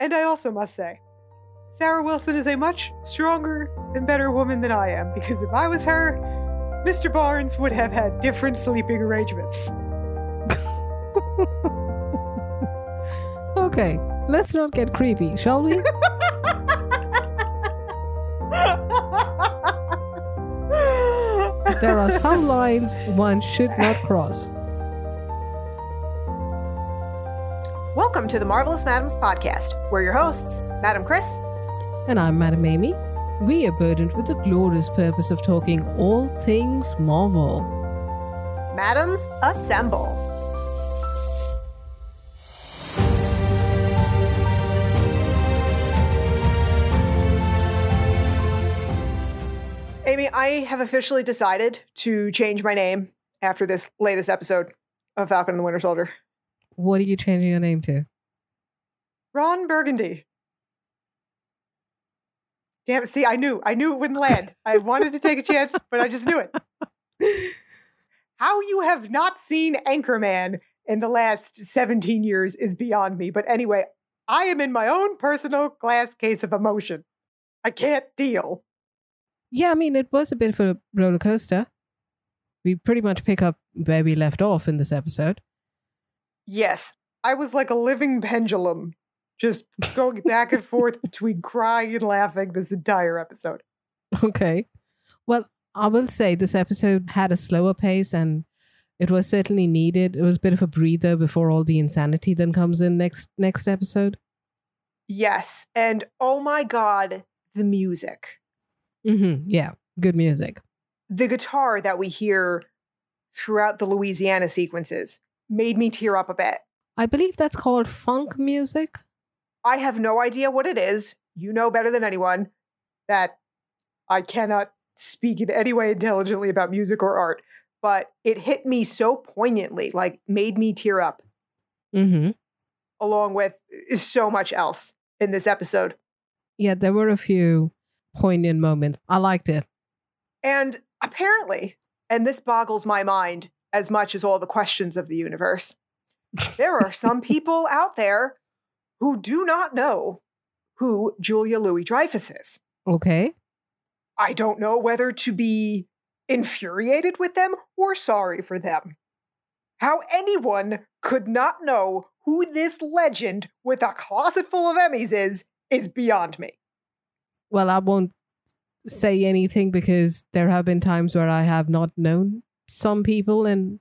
And I also must say, Sarah Wilson is a much stronger and better woman than I am, because if I was her, Mr. Barnes would have had different sleeping arrangements. okay, let's not get creepy, shall we? there are some lines one should not cross. Welcome to the Marvelous Madams podcast. We're your hosts, Madam Chris. And I'm Madam Amy. We are burdened with the glorious purpose of talking all things Marvel. Madams, assemble. Amy, I have officially decided to change my name after this latest episode of Falcon and the Winter Soldier. What are you changing your name to? Ron Burgundy. Damn it. See, I knew. I knew it wouldn't land. I wanted to take a chance, but I just knew it. How you have not seen Anchorman in the last 17 years is beyond me. But anyway, I am in my own personal glass case of emotion. I can't deal. Yeah, I mean, it was a bit of a roller coaster. We pretty much pick up where we left off in this episode. Yes, I was like a living pendulum, just going back and forth between crying and laughing this entire episode. Okay. Well, I will say this episode had a slower pace and it was certainly needed. It was a bit of a breather before all the insanity then comes in next next episode. Yes, and oh my god, the music. Mm-hmm. Yeah, good music. The guitar that we hear throughout the Louisiana sequences made me tear up a bit. I believe that's called funk music. I have no idea what it is. You know better than anyone that I cannot speak in any way intelligently about music or art, but it hit me so poignantly, like made me tear up. Mm-hmm. Along with so much else in this episode. Yeah, there were a few poignant moments. I liked it. And apparently, and this boggles my mind as much as all the questions of the universe, there are some people out there who do not know who Julia Louis Dreyfus is. Okay. I don't know whether to be infuriated with them or sorry for them. How anyone could not know who this legend with a closet full of Emmys is, is beyond me. Well, I won't say anything because there have been times where I have not known some people and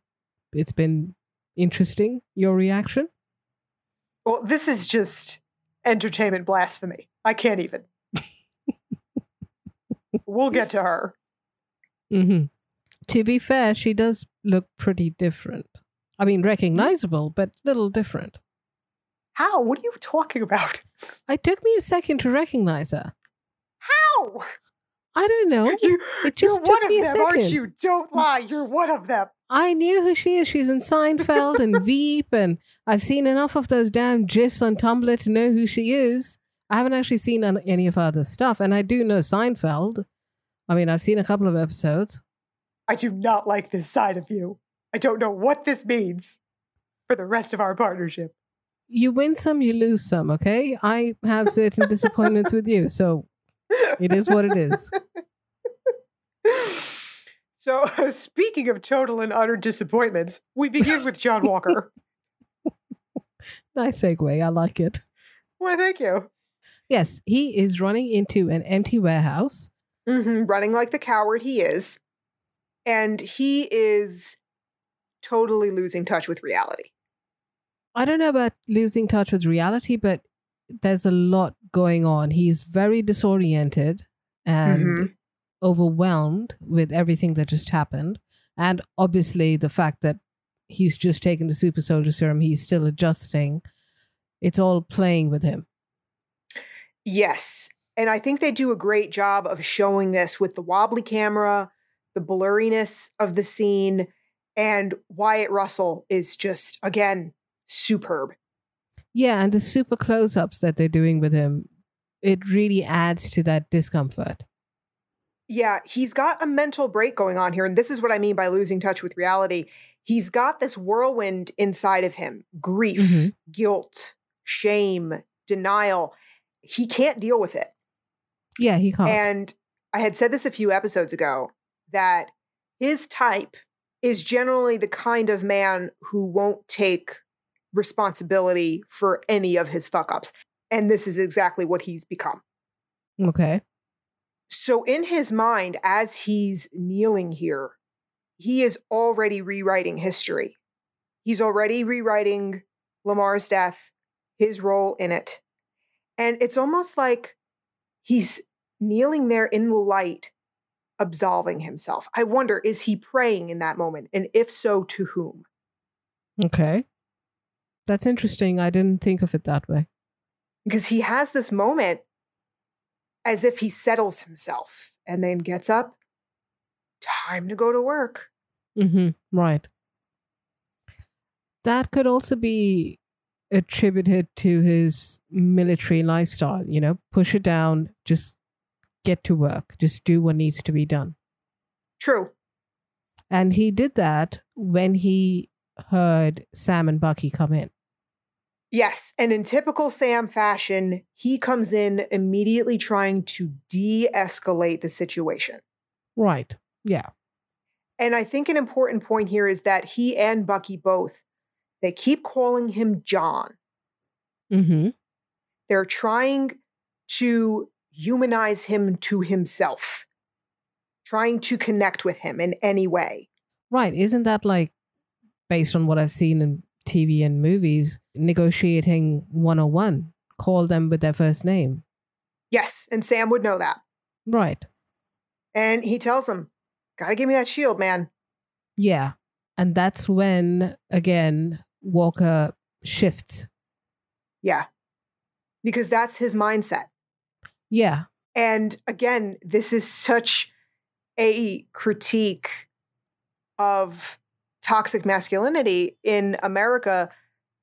it's been interesting your reaction. Well, this is just entertainment blasphemy. I can't even. we'll get to her. Mm-hmm. To be fair, she does look pretty different. I mean, recognizable, but little different. How? What are you talking about? It took me a second to recognize her. How? I don't know. You, it just you're took one of me a them, second. aren't you? Don't lie. You're one of them. I knew who she is. She's in Seinfeld and Veep, and I've seen enough of those damn gifs on Tumblr to know who she is. I haven't actually seen any of her other stuff, and I do know Seinfeld. I mean, I've seen a couple of episodes. I do not like this side of you. I don't know what this means for the rest of our partnership. You win some, you lose some, okay? I have certain disappointments with you, so it is what it is. So, speaking of total and utter disappointments, we begin with John Walker. Nice segue. I like it. Why, thank you. Yes, he is running into an empty warehouse. hmm Running like the coward he is. And he is totally losing touch with reality. I don't know about losing touch with reality, but there's a lot going on. He's very disoriented and Mhm. Overwhelmed with everything that just happened. And obviously, the fact that he's just taken the super soldier serum, he's still adjusting. It's all playing with him. Yes. And I think they do a great job of showing this with the wobbly camera, the blurriness of the scene, and Wyatt Russell is just, again, superb. Yeah, and the super close ups that they're doing with him, it really adds to that discomfort. Yeah, he's got a mental break going on here. And this is what I mean by losing touch with reality. He's got this whirlwind inside of him grief, Mhm. guilt, shame, denial. He can't deal with it. Yeah, he can't. And I had said this a few episodes ago that his type is generally the kind of man who won't take responsibility for any of his fuck ups. And this is exactly what he's become. okay. So, in his mind, as he's kneeling here, he is already rewriting history. He's already rewriting Lamar's death, his role in it. And it's almost like he's kneeling there in the light, absolving himself. I wonder, is he praying in that moment? And if so, to whom? Okay. That's interesting. I didn't think of it that way. Because he has this moment as if he settles himself and then gets up. Time to go to work. Mm-hmm. Right. That could also be attributed to his military lifestyle, you know, push it down, just get to work, just do what needs to be done. True. And he did that when he heard Sam and Bucky come in. Yes. And in typical Sam fashion, he comes in immediately trying to de escalate the situation. Right. Yeah. And I think an important point here is that he and Bucky both, they keep calling him John. Mm-hmm. They're trying to humanize him to himself, trying to connect with him in any way. Right. Isn't that like based on what I've seen in TV and movies, negotiating 101? Call them with their first name. Yes. And Sam would know that. Right. And he tells him, Gotta give me that shield, man. Yeah. And that's when, again, Walker shifts. Yeah. Because that's his mindset. Yeah. And again, this is such a critique of toxic masculinity in America.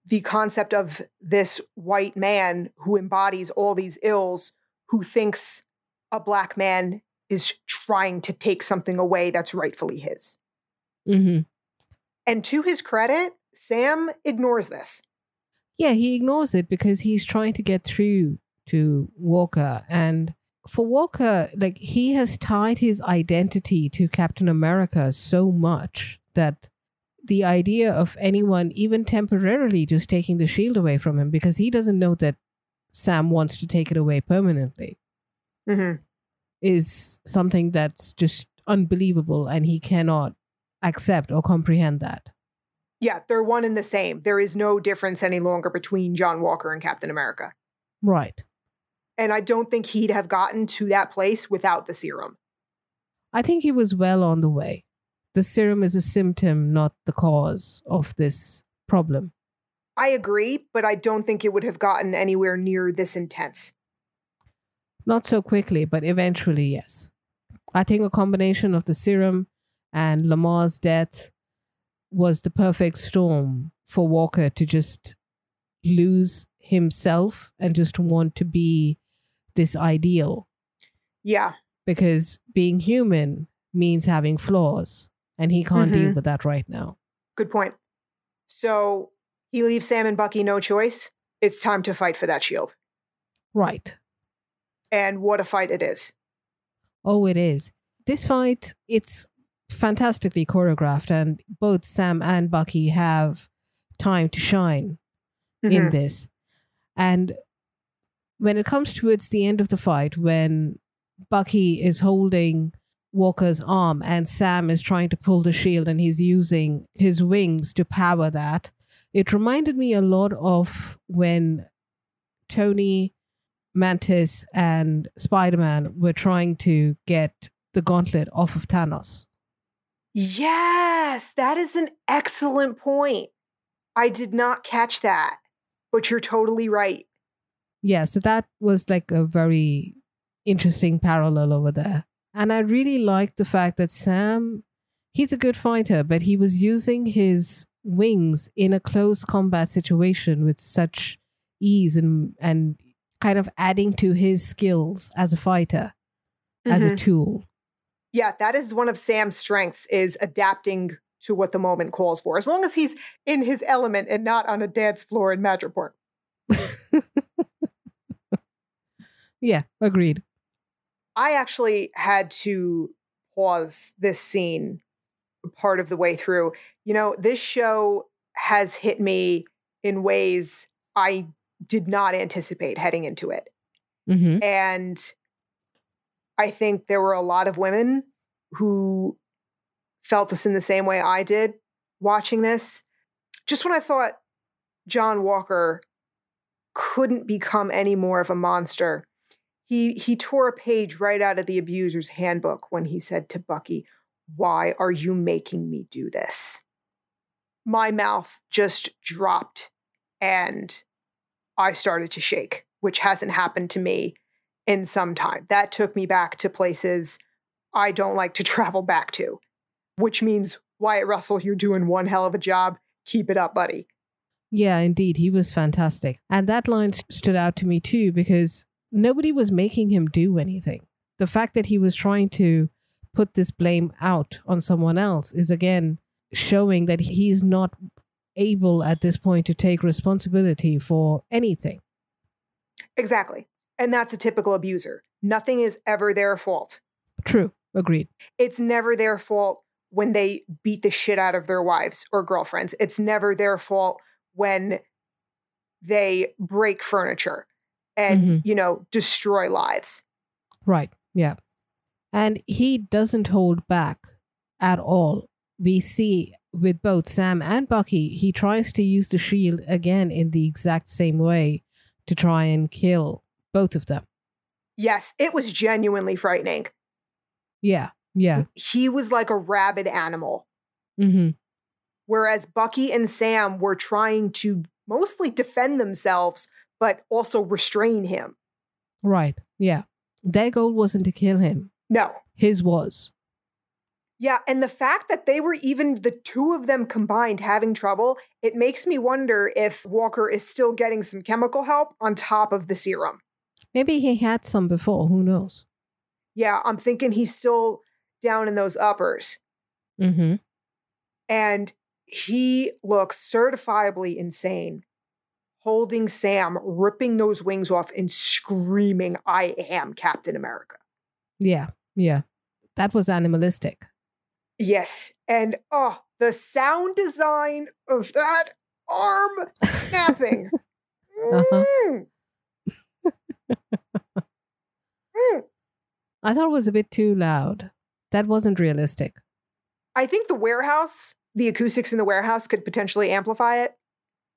The concept of this white man who embodies all these ills, who thinks a black man is trying to take something away that's rightfully his. Mm-hmm. And to his credit, Sam ignores this. Yeah, he ignores it because he's trying to get through to Walker. And for Walker, like he has tied his identity to Captain America so much that the idea of anyone even temporarily just taking the shield away from him because he doesn't know that Sam wants to take it away permanently Mm-hmm. is something that's just unbelievable and he cannot accept or comprehend that. Yeah, they're one and the same. There is no difference any longer between John Walker and Captain America. Right. And I don't think he'd have gotten to that place without the serum. I think he was well on the way. The serum is a symptom, not the cause of this problem. I agree, but I don't think it would have gotten anywhere near this intense. Not so quickly, but eventually, yes. I think a combination of the serum and Lamar's death was the perfect storm for Walker to just lose himself and just want to be this ideal Yeah. because being human means having flaws and he can't deal Mhm. with that right now. Good point. So he leaves Sam and Bucky no choice. It's time to fight for that shield. Right. And what a fight it is. Oh, it is. This fight, it's fantastically choreographed, and both Sam and Bucky have time to shine in Mhm. this. And when it comes towards the end of the fight, when Bucky is holding Walker's arm and Sam is trying to pull the shield and he's using his wings to power that, it reminded me a lot of when Tony, Mantis, and Spider Man were trying to get the gauntlet off of Thanos. Yes, that is an excellent point. I did not catch that, but you're totally right. Yeah, so that was like a very interesting parallel over there. And I really liked the fact that Sam, he's a good fighter, but he was using his wings in a close combat situation with such ease and and kind of adding to his skills as a fighter, as a Mhm. tool. yeah, that is one of Sam's strengths is adapting to what the moment calls for. As long as he's in his element and not on a dance floor in Madripoor. Yeah, agreed. I actually had to pause this scene part of the way through. You know, this show has hit me in ways I did not anticipate heading into it. Mm-hmm. And I think there were a lot of women who felt this in the same way I did watching this. Just when I thought John Walker couldn't become any more of a monster, he he tore a page right out of the abuser's handbook when he said to Bucky, "Why are you making me do this?" My mouth just dropped and I started to shake, which hasn't happened to me in some time. That took me back to places I don't like to travel back to, which means Wyatt Russell, you're doing one hell of a job. Keep it up, buddy. Yeah, indeed. He was fantastic. And that line st- stood out to me too because nobody was making him do anything. The fact that he was trying to put this blame out on someone else is again showing that he's not able at this point to take responsibility for anything. Exactly. And that's a typical abuser. Nothing is ever their fault. True. Agreed. It's never their fault when they beat the shit out of their wives or girlfriends. It's never their fault when they break furniture and, Mhm. you know, destroy lives. Right. Yeah. And he doesn't hold back at all. We see with both Sam and Bucky, he tries to use the shield again in the exact same way to try and kill both of them. Yes, it was genuinely frightening. Yeah. Yeah. He was like a rabid animal, hmm whereas Bucky and Sam were trying to mostly defend themselves, but also restrain him. Right. Yeah. Their goal wasn't to kill him. No. His was. Yeah, and the fact that they were even the two of them combined having trouble, it makes me wonder if Walker is still getting some chemical help on top of the serum. Maybe he had some before. Who knows? Yeah, I'm thinking he's still down in those uppers. hmm And he looks certifiably insane, holding Sam, ripping those wings off, and screaming, I am Captain America. Yeah. Yeah. That was animalistic. Yes. And oh, the sound design of that arm snapping. Uh-huh. Mm. Mm. I thought it was a bit too loud. That wasn't realistic. I think the warehouse, the acoustics in the warehouse could potentially amplify it.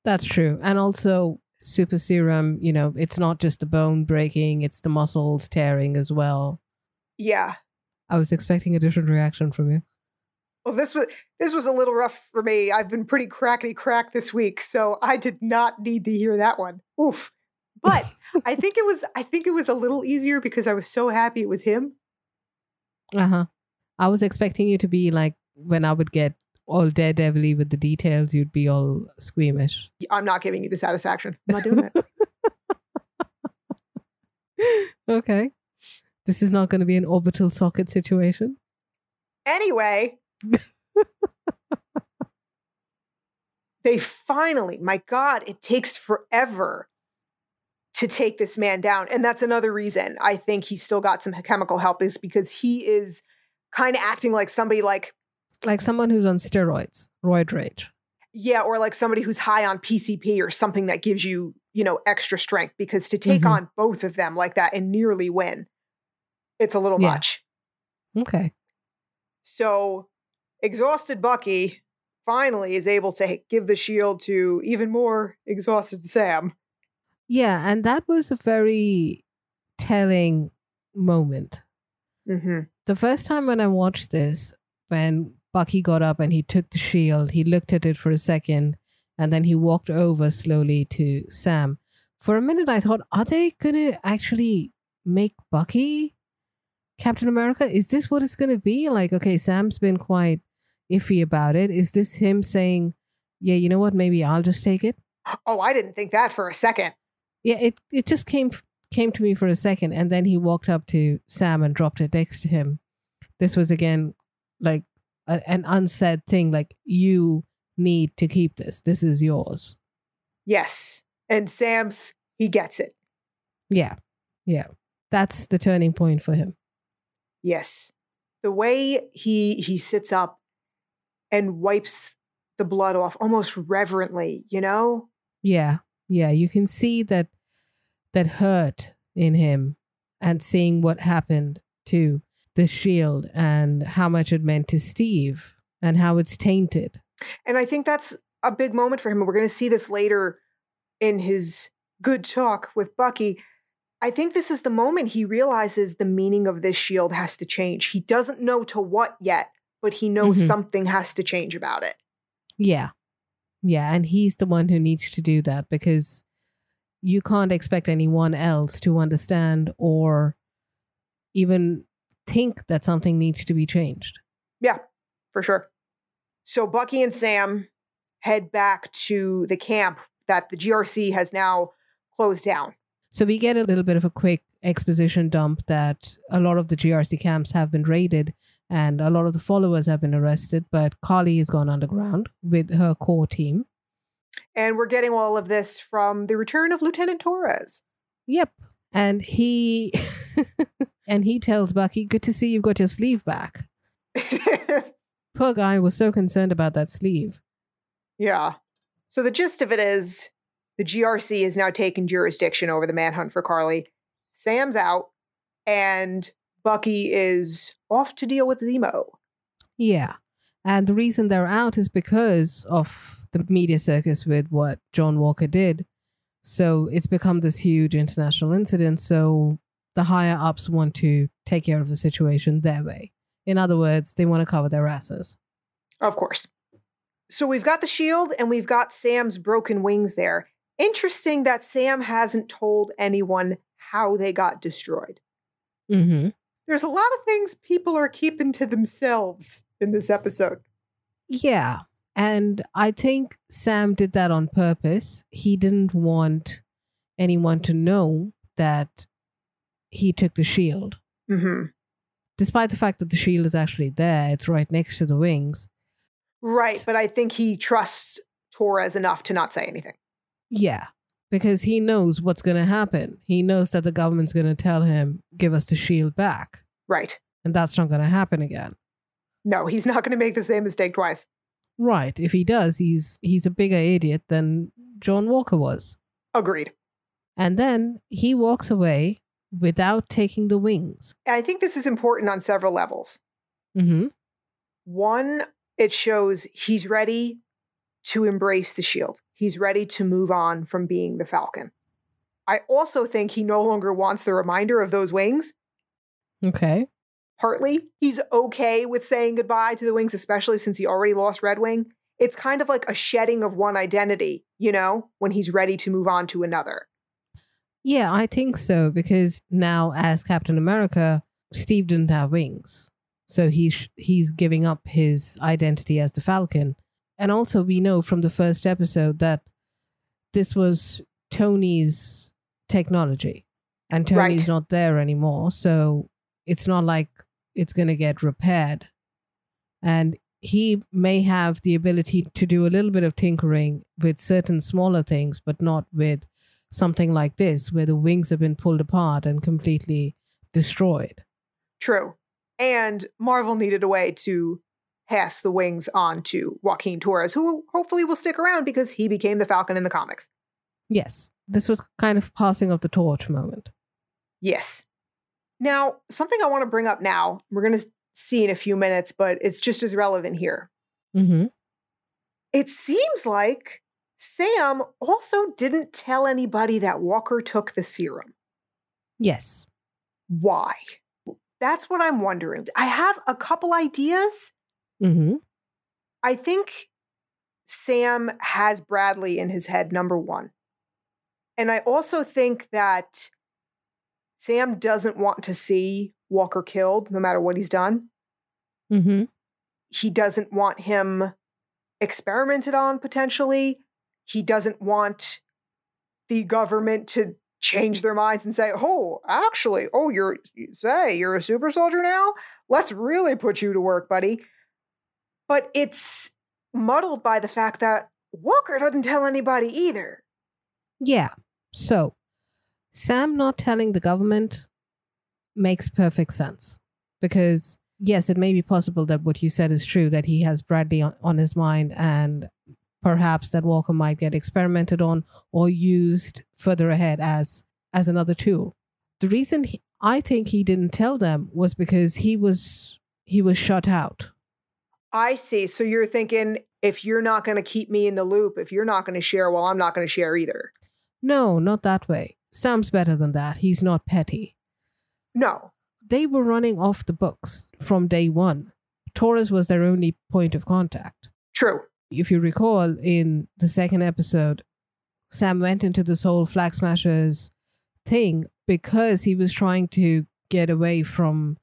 That's true. And also, super serum, you know, it's not just the bone breaking, it's the muscles tearing as well. Yeah. I was expecting a different reaction from you. Well, this was this was a little rough for me. I've been pretty crackety crack this week, so I did not need to hear that one. Oof. But I think it was I think it was a little easier because I was so happy it was him. Uh huh. I was expecting you to be like, when I would get all daredevil with the details, you'd be all squeamish. I'm not giving you the satisfaction. I'm not doing it. okay. This is not going to be an orbital socket situation. Anyway, they finally, my God, it takes forever to take this man down. And that's another reason I think he's still got some chemical help is because he is kind of acting like somebody like, Like someone who's on steroids, roid rage. yeah, or like somebody who's high on PCP or something that gives you, you know, extra strength. Because to take Mhm. on both of them like that and nearly win, it's a little Yeah. much. Okay. So, exhausted Bucky finally is able to give the shield to even more exhausted Sam. Yeah. And that was a very telling moment. Mm-hmm. The first time when I watched this, when Bucky got up and he took the shield, he looked at it for a second and then he walked over slowly to Sam. For a minute, I thought, are they going to actually make Bucky Captain America? Is this what it's going to be? Like, okay, Sam's been quite iffy about it. Is this him saying, yeah, you know what? Maybe I'll just take it? Oh, I didn't think that for a second. Yeah, it, it just came came to me for a second, and then he walked up to Sam and dropped it next to him. This was again like a, an unsaid thing, like you need to keep this. This is yours. Yes. And Sam's, he gets it. Yeah, yeah. That's the turning point for him. Yes. The way he he sits up and wipes the blood off almost reverently, you know? Yeah. Yeah. You can see that that hurt in him and seeing what happened to the shield and how much it meant to Steve and how it's tainted. And I think that's a big moment for him. We're going to see this later in his good talk with Bucky. I think this is the moment he realizes the meaning of this shield has to change. He doesn't know to what yet, but he knows Mhm. something has to change about it. Yeah. Yeah. And he's the one who needs to do that because you can't expect anyone else to understand or even think that something needs to be changed. Yeah, for sure. So Bucky and Sam head back to the camp that the GRC has now closed down. So we get a little bit of a quick exposition dump that a lot of the GRC camps have been raided and a lot of the followers have been arrested, but Karli has gone underground with her core team. And we're getting all of this from the return of Lieutenant Torres. Yep. And he and he tells Bucky, "Good to see you've got your sleeve back." Poor guy was so concerned about that sleeve. yeah. So the gist of it is the GRC has now taken jurisdiction over the manhunt for Karli. Sam's out, and Bucky is off to deal with Zemo. Yeah. And the reason they're out is because of the media circus with what John Walker did. So it's become this huge international incident. So the higher ups want to take care of the situation their way. In other words, they want to cover their asses. Of course. So we've got the shield and we've got Sam's broken wings there. Interesting that Sam hasn't told anyone how they got destroyed. Mm-hmm. There's a lot of things people are keeping to themselves in this episode. Yeah. And I think Sam did that on purpose. He didn't want anyone to know that he took the shield. Mm-hmm. Despite the fact that the shield is actually there, it's right next to the wings. Right, but I think he trusts Torres enough to not say anything. Yeah. Because he knows what's going to happen. He knows that the government's going to tell him, give us the shield back. Right. And that's not going to happen again. No, he's not going to make the same mistake twice. Right. If he does, he's he's a bigger idiot than John Walker was. Agreed. And then he walks away without taking the wings. I think this is important on several levels. Mm-hmm. One, it shows he's ready to embrace the shield. He's ready to move on from being the Falcon. I also think he no longer wants the reminder of those wings. Okay. Partly, he's okay with saying goodbye to the wings, especially since he already lost Red Wing. It's kind of like a shedding of one identity, you know, when he's ready to move on to another. Yeah, I think so because now as Captain America, Steve didn't have wings. So he's he's giving up his identity as the Falcon. And also we know from the first episode that this was Tony's technology and Tony's Right. not there anymore. So it's not like it's going to get repaired. And he may have the ability to do a little bit of tinkering with certain smaller things, but not with something like this, where the wings have been pulled apart and completely destroyed. True. And Marvel needed a way to pass the wings on to Joaquin Torres, who hopefully will stick around because he became the Falcon in the comics. Yes, this was kind of passing of the torch moment. Yes. Now, something I want to bring up now, we're going to see in a few minutes, but it's just as relevant here. Mm-hmm. It seems like Sam also didn't tell anybody that Walker took the serum. Yes. Why? That's what I'm wondering. I have a couple ideas. Mm-hmm. I think Sam has Bradley in his head, number one. And I also think that Sam doesn't want to see Walker killed, no matter what he's done. Mm-hmm. He doesn't want him experimented on potentially. He doesn't want the government to change their minds and say, "Oh, actually, oh, you're you say you're a super soldier now. Let's really put you to work, buddy." But it's muddled by the fact that Walker doesn't tell anybody either. Yeah. So, Sam not telling the government makes perfect sense because yes, it may be possible that what you said is true that he has Bradley on, on his mind and perhaps that Walker might get experimented on or used further ahead as as another tool. The reason he, I think he didn't tell them was because he was he was shut out. I see. So you're thinking if you're not going to keep me in the loop, if you're not going to share, well, I'm not going to share either. No, not that way. Sam's better than that. He's not petty. No. They were running off the books from day one. Torres was their only point of contact. True. If you recall, in the second episode, Sam went into this whole Flag Smashers thing because he was trying to get away from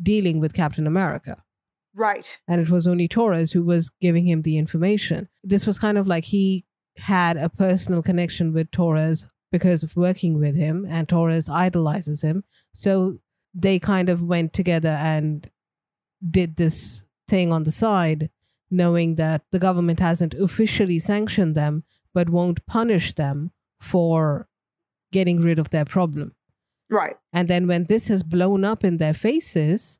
dealing with Captain America. Right. And it was only Torres who was giving him the information. This was kind of like he had a personal connection with Torres because of working with him, and Torres idolizes him. So they kind of went together and did this thing on the side, knowing that the government hasn't officially sanctioned them, but won't punish them for getting rid of their problem. Right. And then when this has blown up in their faces,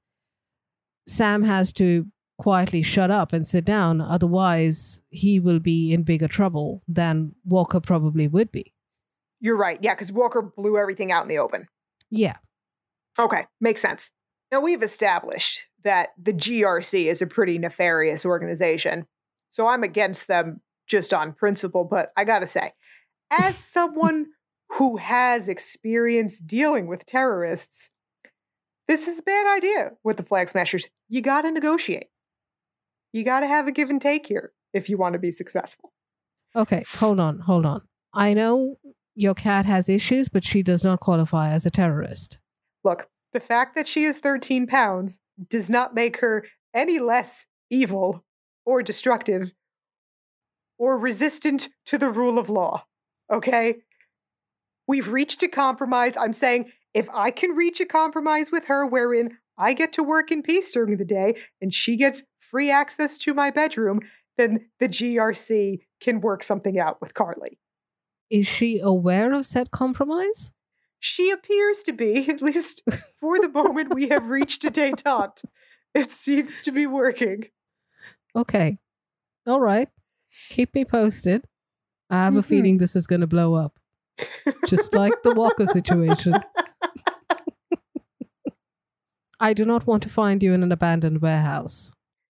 Sam has to quietly shut up and sit down. Otherwise, he will be in bigger trouble than Walker probably would be. You're right. Yeah, because Walker blew everything out in the open. Yeah. Okay, makes sense. Now, we've established that the GRC is a pretty nefarious organization. So I'm against them just on principle. But I got to say, as someone who has experience dealing with terrorists, this is a bad idea with the flag smashers. You got to negotiate. You got to have a give and take here if you want to be successful. Okay, hold on, hold on. I know your cat has issues, but she does not qualify as a terrorist. Look, the fact that she is 13 pounds does not make her any less evil or destructive or resistant to the rule of law. Okay? We've reached a compromise. I'm saying if I can reach a compromise with her wherein I get to work in peace during the day and she gets free access to my bedroom, then the GRC can work something out with Karli. Is she aware of said compromise? She appears to be, at least for the moment we have reached a detente. It seems to be working. Okay. All right. Keep me posted. I have a Mhm. feeling this is going to blow up, just like the Walker situation. I do not want to find you in an abandoned warehouse.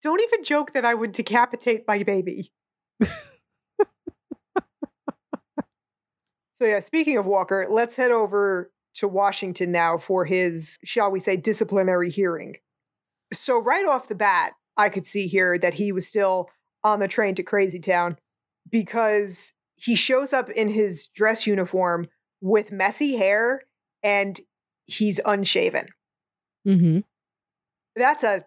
Don't even joke that I would decapitate my baby. so, yeah, speaking of Walker, let's head over to Washington now for his, shall we say, disciplinary hearing. So, right off the bat, I could see here that he was still on the train to Crazy Town because he shows up in his dress uniform with messy hair and he's unshaven. Mm-hmm. That's a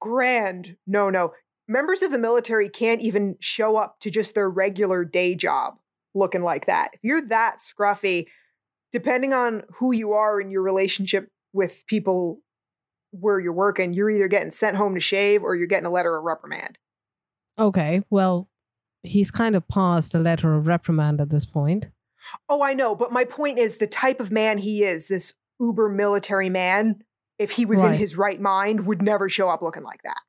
grand no no. Members of the military can't even show up to just their regular day job looking like that. If you're that scruffy, depending on who you are in your relationship with people where you're working, you're either getting sent home to shave or you're getting a letter of reprimand. Okay. Well, he's kind of paused a letter of reprimand at this point. Oh, I know, but my point is the type of man he is, this uber military man, if he was in his right mind, would never show up looking like that.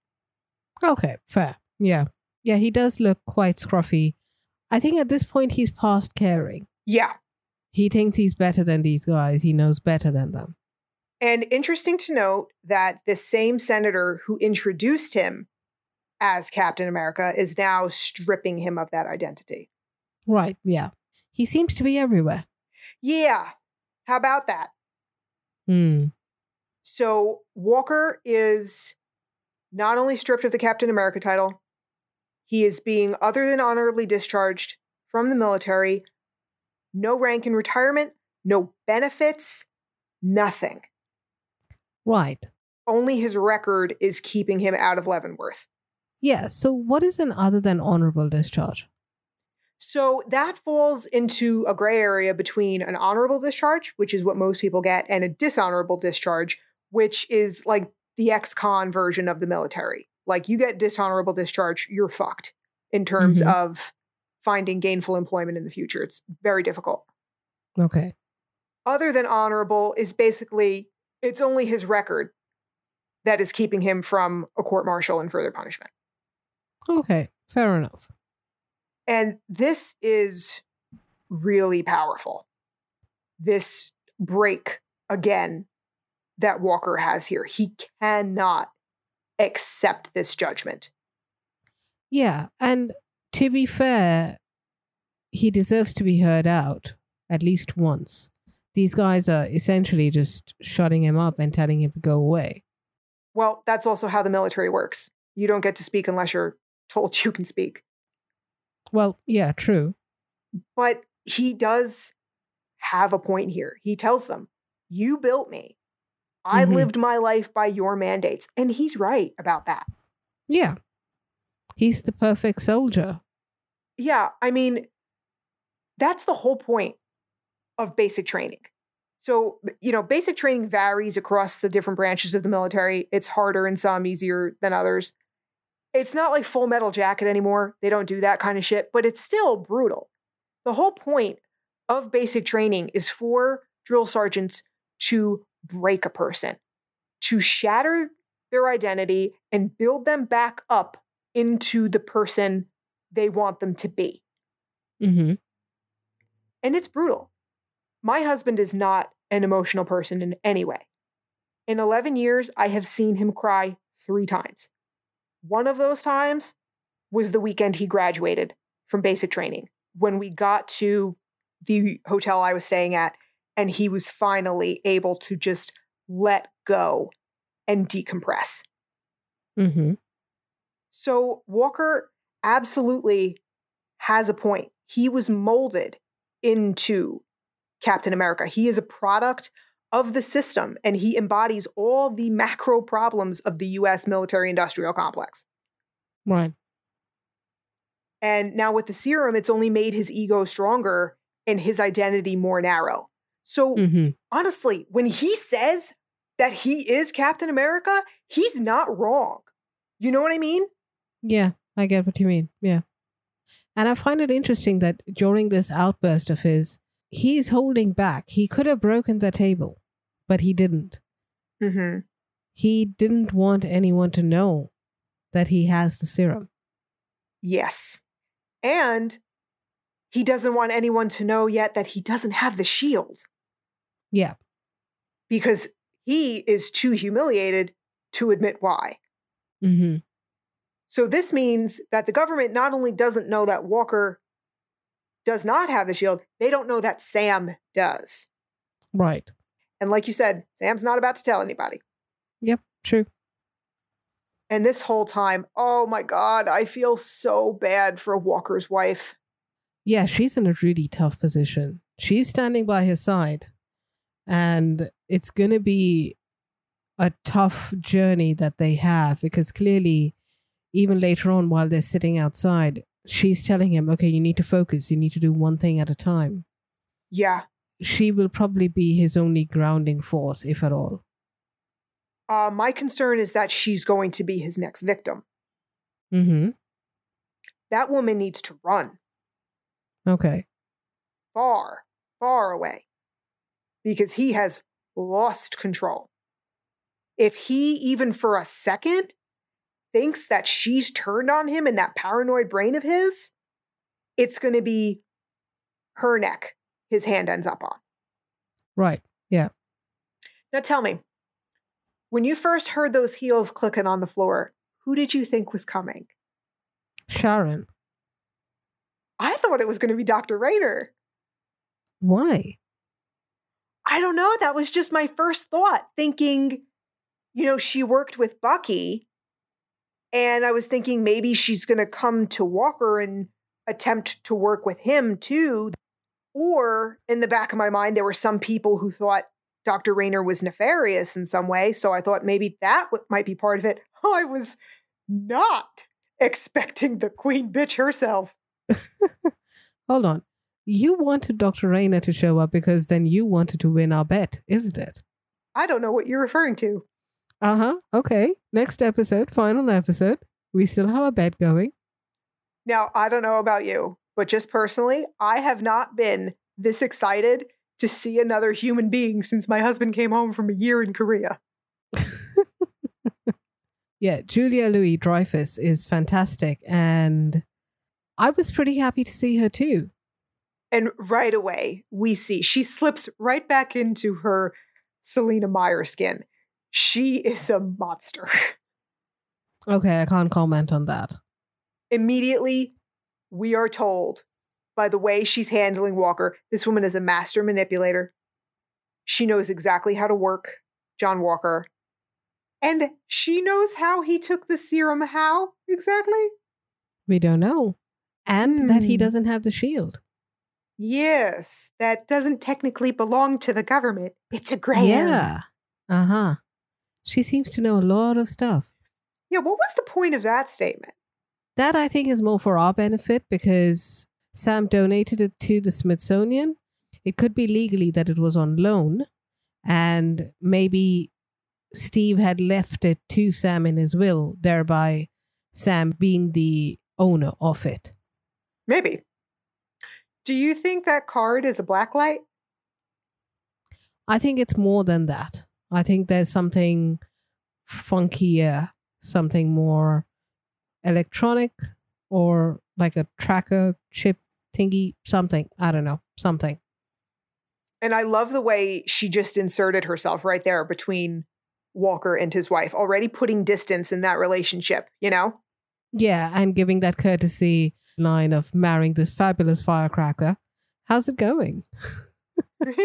Okay, fair. Yeah. Yeah, he does look quite scruffy. I think at this point he's past caring. Yeah. He thinks he's better than these guys. He knows better than them. And interesting to note that the same senator who introduced him as Captain America is now stripping him of that identity. Right, yeah. He seems to be everywhere. Yeah. How about that? Hmm. So Walker is not only stripped of the Captain America title, he is being other than honorably discharged from the military, no rank in retirement, no benefits, nothing. Right. Only his record is keeping him out of Leavenworth. Yeah, so what is an other than honorable discharge? So that falls into a gray area between an honorable discharge, which is what most people get, and a dishonorable discharge, which is like the ex con version of the military. Like you get dishonorable discharge, you're fucked in terms Mhm. of finding gainful employment in the future. It's very difficult. Okay. Other than honorable is basically It's only his record that is keeping him from a court martial and further punishment. Okay, fair enough. And this is really powerful. This break again that Walker has here. He cannot accept this judgment. Yeah, and to be fair, he deserves to be heard out at least once. These guys are essentially just shutting him up and telling him to go away. Well, that's also how the military works. You don't get to speak unless you're told you can speak. Well, yeah, true. But he does have a point here. He tells them, You built me. I Mhm. lived my life by your mandates. And he's right about that. Yeah. He's the perfect soldier. Yeah, I mean, that's the whole point of basic training. So, you know, basic training varies across the different branches of the military. It's harder in some, easier than others. It's not like full metal jacket anymore. They don't do that kind of shit, but it's still brutal. The whole point of basic training is for drill sergeants to break a person, to shatter their identity and build them back up into the person they want them to be Mm-hmm. and it's brutal. My husband is not an emotional person in any way. In 11 years, I have seen him cry three times. One of those times was the weekend he graduated from basic training when we got to the hotel I was staying at, and he was finally able to just let go and decompress. Mm-hmm. So Walker absolutely has a point. He was molded into Captain America. He is a product of the system and he embodies all the macro problems of the US military industrial complex. Right. And now with the serum, it's only made his ego stronger and his identity more narrow. So Mm-hmm. honestly, when he says that he is Captain America, he's not wrong. You know what I mean? Yeah, I get what you mean. Yeah. And I find it interesting that during this outburst of his, he's holding back. He could have broken the table, but he didn't. Mm-hmm. He didn't want anyone to know that he has the serum. Yes. And he doesn't want anyone to know yet that he doesn't have the shield Yeah. because he is too humiliated to admit why. Mm-hmm. So this means that the government not only doesn't know that Walker does not have the shield, they don't know that Sam does. Right. And like you said, Sam's not about to tell anybody. Yep. True. And this whole time, oh my God, I feel so bad for Walker's wife. Yeah, she's in a really tough position. She's standing by his side, and it's going to be a tough journey that they have because clearly, even later on, while they're sitting outside, she's telling him, okay, you need to focus, you need to do one thing at a time. Yeah. She will probably be his only grounding force, if at all. Uh, my concern is that she's going to be his next victim. Mm hmm. That woman needs to run Okay. far, far away because he has lost control. If he, even for a second, thinks that she's turned on him in that paranoid brain of his, it's going to be her neck his hand ends up on. Right. Yeah. Now tell me, when you first heard those heels clicking on the floor, who did you think was coming? Sharon. I thought it was going to be Dr. Raynor. Why? I don't know. That was just my first thought, thinking, you know, she worked with Bucky. And I was thinking maybe she's going to come to Walker and attempt to work with him too. Or in the back of my mind, there were some people who thought Dr. Raynor was nefarious in some way. So I thought maybe that might be part of it. I was not expecting the queen bitch herself. Hold on. You wanted Dr. Raynor to show up because then you wanted to win our bet, isn't it? I don't know what you're referring to. Uh huh. Okay. Next episode, final episode. We still have a bet going. Now, I don't know about you, but just personally, I have not been this excited to see another human being since my husband came home from a year in Korea. yeah, Julia Louis Dreyfus is fantastic. And I was pretty happy to see her too. And right away, we see she slips right back into her Selina Meyer skin. She is a monster. Okay, I can't comment on that. Immediately, we are told by the way she's handling Walker, this woman is a master manipulator. She knows exactly how to work John Walker. And she knows how he took the serum. How exactly? We don't know. And that he Hmm. doesn't have the shield. Yes, that doesn't technically belong to the government. It's a grant. Yeah. Uh huh. She seems to know a lot of stuff. Yeah, what was the point of that statement? That I think is more for our benefit because Sam donated it to the Smithsonian. It could be legally that it was on loan, and maybe Steve had left it to Sam in his will, thereby Sam being the owner of it. Maybe. Do you think that card is a blacklight? I think it's more than that. I think there's something funkier, something more electronic or like a tracker chip thingy, something. I don't know, something. And I love the way she just inserted herself right there between Walker and his wife, already putting distance in that relationship, you know? Yeah, and giving that courtesy line of marrying this fabulous firecracker. How's it going? and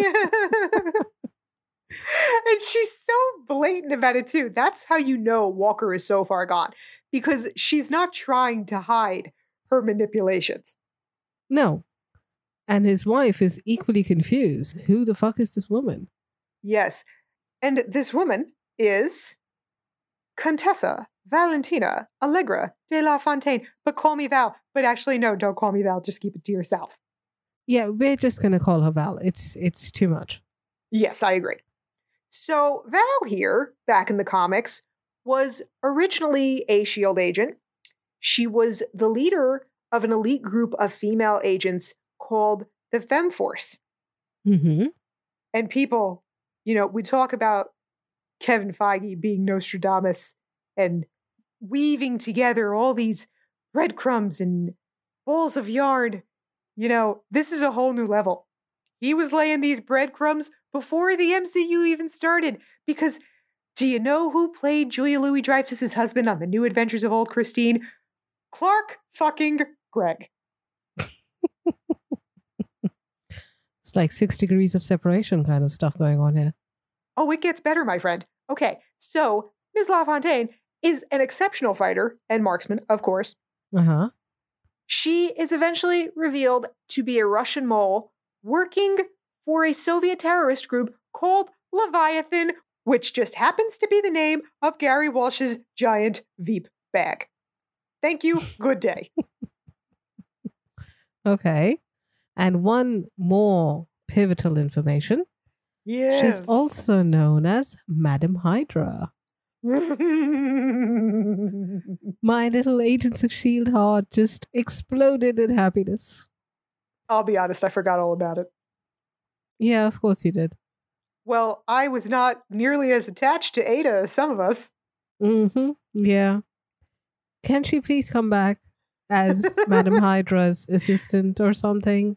she's so blatant about it too. That's how you know Walker is so far gone because she's not trying to hide her manipulations. No. And his wife is equally confused. Who the fuck is this woman? Yes. And this woman is Contessa Valentina Allegra de la Fontaine. But call me Val. But actually, no, don't call me Val. Just keep it to yourself. Yeah, we're just gonna call her Val. It's it's too much. Yes, I agree. So, Val here, back in the comics, was originally a SHIELD agent. She was the leader of an elite group of female agents called the Femme Force. Mm-hmm. And people, you know, we talk about Kevin Feige being Nostradamus and weaving together all these breadcrumbs and balls of yarn. You know, this is a whole new level. He was laying these breadcrumbs before the MCU even started. Because do you know who played Julia Louis Dreyfus's husband on The New Adventures of Old Christine? Clark fucking Gregg. It's like six degrees of separation kind of stuff going on here. Oh, it gets better, my friend. Okay, so Ms. LaFontaine is an exceptional fighter and marksman, of course. Uh-huh. She is eventually revealed to be a Russian mole working for a Soviet terrorist group called Leviathan, which just happens to be the name of Gary Walsh's giant Veep bag. Thank you. Good day. Okay. And one more pivotal information. Yes. She's also known as Madam Hydra. My little Agents of S.H.I.E.L.D. heart just exploded in happiness. I'll be honest, I forgot all about it. Yeah, of course you did. Well, I was not nearly as attached to Ada as some of us. Mm-hmm. Yeah. Can she please come back as Madam Hydra's assistant or something?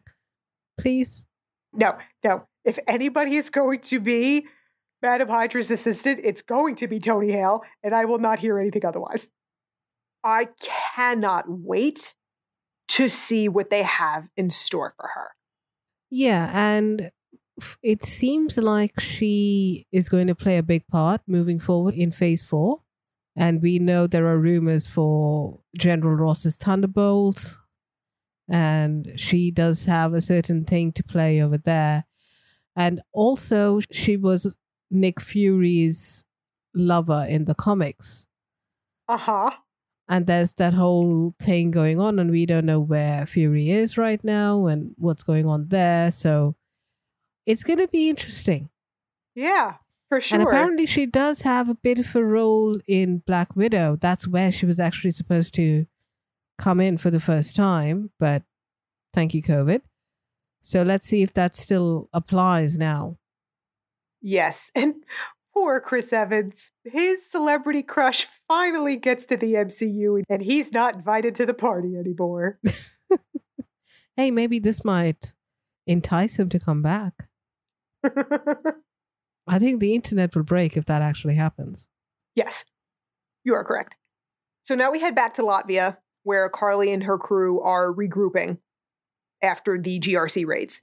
Please? No, no. If anybody is going to be Madam Hydra's assistant, it's going to be Tony Hale, and I will not hear anything otherwise. I cannot wait to see what they have in store for her. Yeah, and it seems like she is going to play a big part moving forward in phase four. And we know there are rumors for General Ross's Thunderbolt. And she does have a certain thing to play over there. And also, she was Nick Fury's lover in the comics. Uh huh. And there's that whole thing going on, and we don't know where Fury is right now and what's going on there. So it's going to be interesting. Yeah, for sure. And apparently, she does have a bit of a role in Black Widow. That's where she was actually supposed to come in for the first time, but thank you, COVID. So let's see if that still applies now. Yes. And poor Chris Evans. His celebrity crush finally gets to the MCU and he's not invited to the party anymore. hey, maybe this might entice him to come back. I think the internet will break if that actually happens. yes, you are correct. So now we head back to Latvia, where Karli and her crew are regrouping after the GRC raids.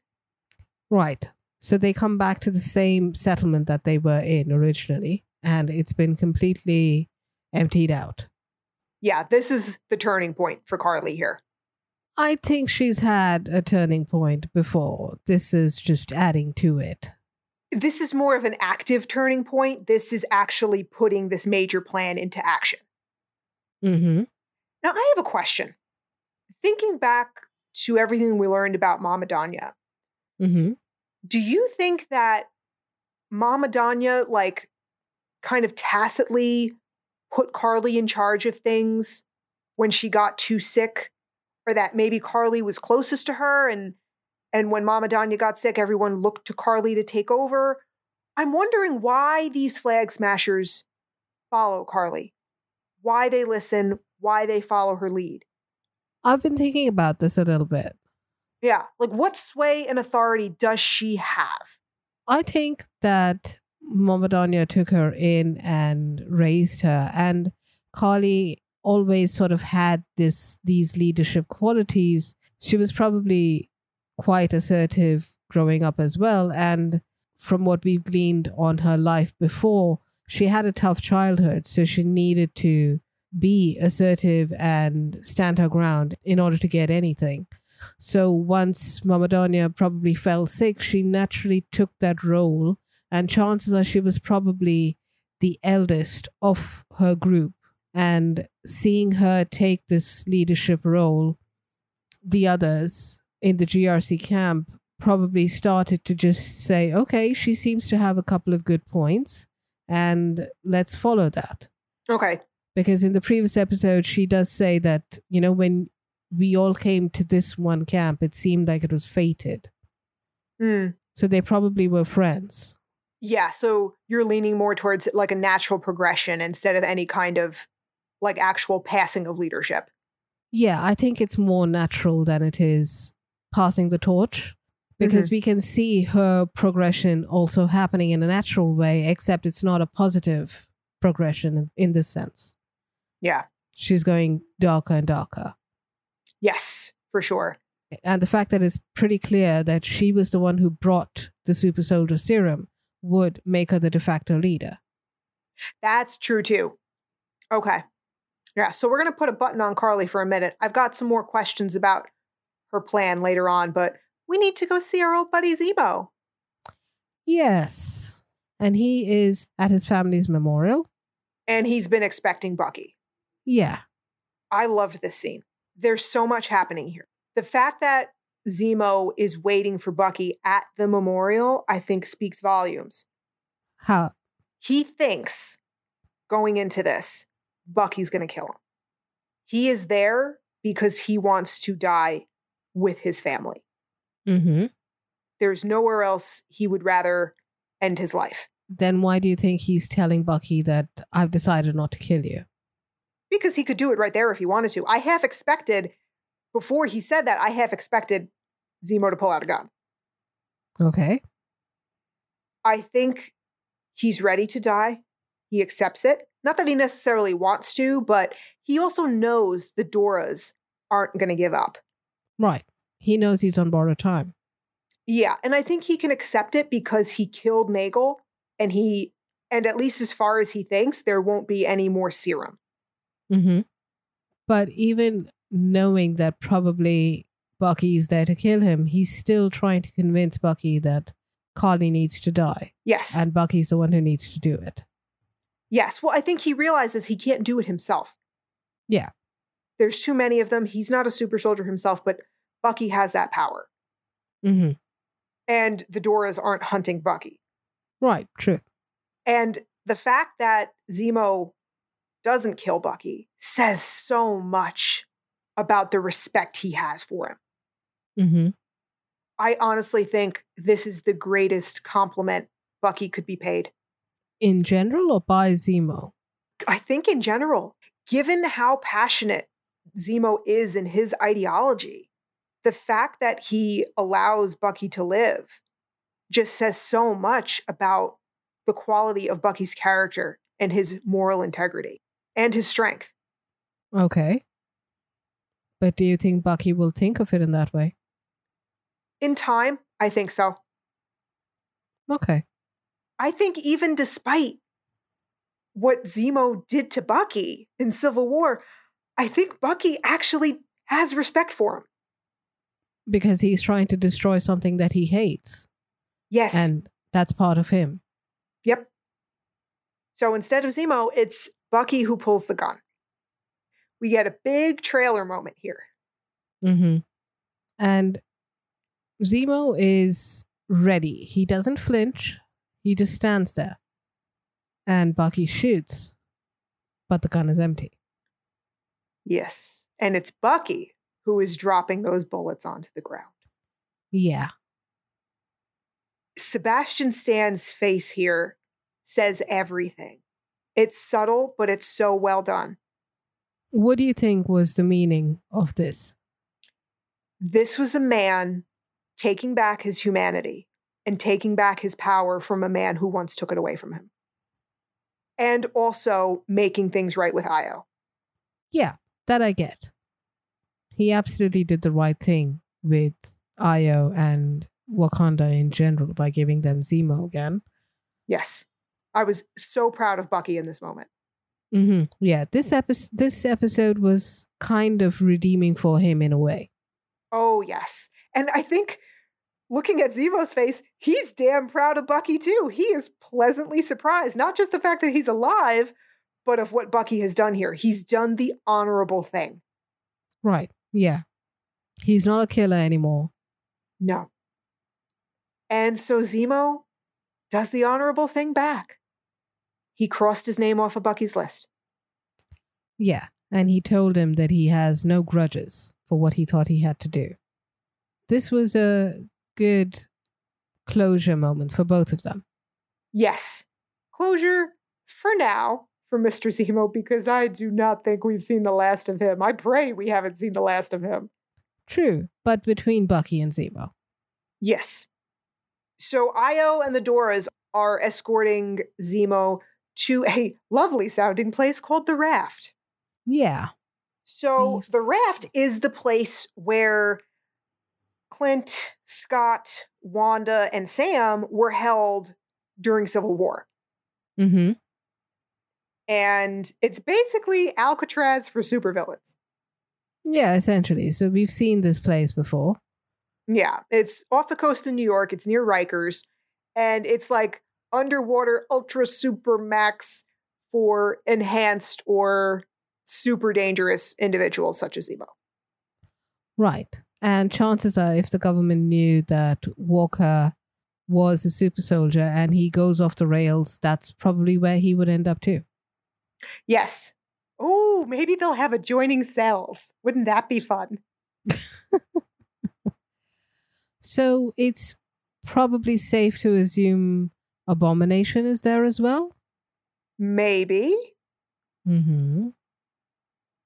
Right. So they come back to the same settlement that they were in originally, and it's been completely emptied out. Yeah, this is the turning point for Karli here. I think she's had a turning point before. This is just adding to it. This is more of an active turning point. This is actually putting this major plan into action. Mm-hmm. Now, I have a question. Thinking back to everything we learned about Mama Donya, Mm-hmm. Do you think that Mama Donya, like, kind of tacitly put Karli in charge of things when she got too sick? Or that maybe Karli was closest to her and and when Mama Donya got sick, everyone looked to Karli to take over? I'm wondering why these flag smashers follow Karli. Why they listen, why they follow her lead. I've been thinking about this a little bit. Yeah, like what sway and authority does she have? I think that Mama Donya took her in and raised her, and Karli always sort of had this these leadership qualities. She was probably quite assertive growing up as well, and from what we've gleaned on her life before, she had a tough childhood, so she needed to be assertive and stand her ground in order to get anything. So once Mama Donya probably fell sick, she naturally took that role, and chances are she was probably the eldest of her group. And seeing her take this leadership role, the others in the GRC camp probably started to just say, okay, she seems to have a couple of good points, and let's follow that Okay. because in the previous episode she does say that you know when we all came to this one camp it seemed like it was fated Hmm. so they probably were friends Yeah, so you're leaning more towards like a natural progression instead of any kind of like actual passing of leadership. yeah i think it's more natural than it is passing the torch because we can see her progression also happening in a natural way except it's not a positive progression in, in this sense Yeah. she's going darker and darker Yes, for sure. and the fact that it's pretty clear that she was the one who brought the super soldier serum would make her the de facto leader. That's true too. Okay. Yeah, so we're going to put a button on Karli for a minute. I've got some more questions about her plan later on, but we need to go see our old buddy Zemo. Yes. And he is at his family's memorial. And he's been expecting Bucky. Yeah. I loved this scene. There's so much happening here. The fact that Zemo is waiting for Bucky at the memorial, I think speaks volumes. How? He thinks going into this, Bucky's going to kill him. He is there because he wants to die with his family. Mm-hmm. There's nowhere else he would rather end his life Then why do you think he's telling Bucky that I've decided not to kill you? Because he could do it right there if he wanted to. I half expected, before he said that, I half expected Zemo to pull out a gun. Okay. I think he's ready to die. He accepts it. Not that he necessarily wants to, but he also knows the Doras aren't going to give up. Right. He knows he's on borrowed time. Yeah, and I think he can accept it because he killed Nagel and he and at least as far as he thinks there won't be any more serum. Mm-hmm. But even knowing that probably Bucky is there to kill him, he's still trying to convince Bucky that Karli needs to die. Yes. And Bucky's the one who needs to do it. yes, well I think he realizes he can't do it himself. Yeah. There's too many of them. He's not a super soldier himself, but Bucky has that power. Mm-hmm. And the Doras aren't hunting Bucky. Right, true. And the fact that Zemo doesn't kill Bucky says so much about the respect he has for him. Mm-hmm. I honestly think this is the greatest compliment Bucky could be paid. In general or by Zemo? I think in general, given how passionate Zemo is in his ideology, the fact that he allows Bucky to live just says so much about the quality of Bucky's character and his moral integrity and his strength. Okay. But do you think Bucky will think of it in that way? In time, I think so. Okay. I think even despite what Zemo did to Bucky in Civil War, I think Bucky actually has respect for him. Because he's trying to destroy something that he hates. Yes. And that's part of him. Yep. So instead of Zemo, it's Bucky who pulls the gun. We get a big trailer moment here. Mm-hmm. And Zemo is ready. He doesn't flinch. He just stands there. And Bucky shoots, but the gun is empty. Yes. And it's Bucky who is dropping those bullets onto the ground. Yeah. Sebastian Stan's face here says everything. It's subtle, but it's so well done. What do you think was the meaning of this? This was a man taking back his humanity and taking back his power from a man who once took it away from him. And also making things right with Ayo. Yeah, that I get. He absolutely did the right thing with Ayo and Wakanda in general by giving them Zemo again. Yes. I was so proud of Bucky in this moment. Mm-hmm. Yeah, this episode this episode was kind of redeeming for him in a way. Oh yes, and I think looking at Zemo's face, he's damn proud of Bucky too. He is pleasantly surprised, not just the fact that he's alive, but of what Bucky has done here. He's done the honorable thing. Right. Yeah. He's not a killer anymore. No. And so Zemo does the honorable thing back. He crossed his name off of Bucky's list. Yeah. And he told him that he has no grudges for what he thought he had to do. This was a good closure moment for both of them. Yes. Closure for now for Mr. Zemo because I do not think we've seen the last of him. I pray we haven't seen the last of him. True, but between Bucky and Zemo. Yes. So Ayo and the Doras are escorting Zemo to a lovely sounding place called the Raft. Yeah. So the Raft is the place where Clint, Scott, Wanda, and Sam were held during Civil War. Mm-hmm. And it's basically Alcatraz for supervillains. Yeah, essentially. So we've seen this place before. Yeah, it's off the coast of New York. It's near Rikers. And it's like underwater ultra super max for enhanced or super dangerous individuals such as Zemo. Right. And chances are, if the government knew that Walker was a super soldier and he goes off the rails, that's probably where he would end up too. Yes. Oh, maybe they'll have adjoining cells. Wouldn't that be fun? So it's probably safe to assume Abomination is there as well. Maybe. Mm-hmm.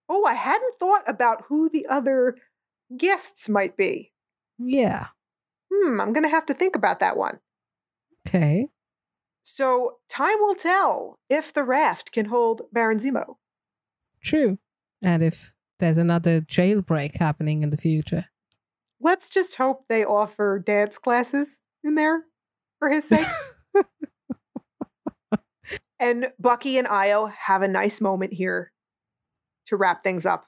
Oh, I hadn't thought about who the other guests might be. Yeah. Hmm, I'm going to have to think about that one. Okay. So, time will tell if the raft can hold Baron Zemo. True. And if there's another jailbreak happening in the future. Let's just hope they offer dance classes in there for his sake. and Bucky and Ayo have a nice moment here to wrap things up.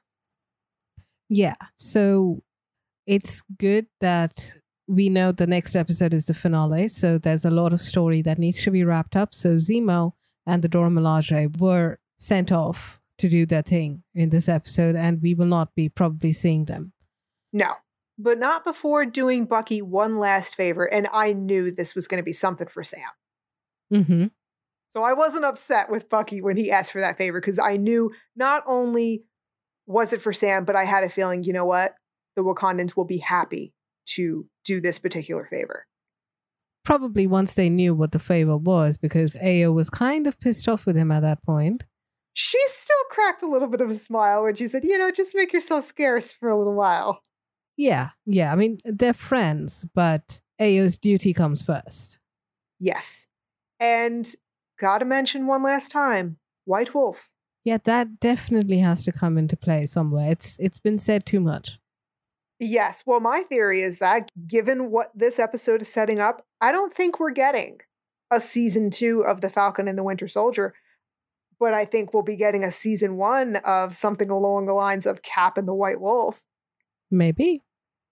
Yeah. So it's good that we know the next episode is the finale. So there's a lot of story that needs to be wrapped up. So Zemo and the Dora Milaje were sent off to do their thing in this episode, and we will not be probably seeing them. No, but not before doing Bucky one last favor. And I knew this was going to be something for Sam. Mm-hmm. So I wasn't upset with Bucky when he asked for that favor because I knew not only was it for Sam, but I had a feeling, you know what? The Wakandans will be happy to do this particular favor. Probably once they knew what the favor was, because Ayo was kind of pissed off with him at that point. She still cracked a little bit of a smile when she said, You know, just make yourself scarce for a little while. Yeah, yeah. I mean, they're friends, but Ayo's duty comes first. Yes. And gotta mention one last time White Wolf. Yeah, that definitely has to come into play somewhere. It's it's been said too much. Yes. Well, my theory is that given what this episode is setting up, I don't think we're getting a season two of The Falcon and the Winter Soldier, but I think we'll be getting a season one of something along the lines of Cap and the White Wolf. Maybe.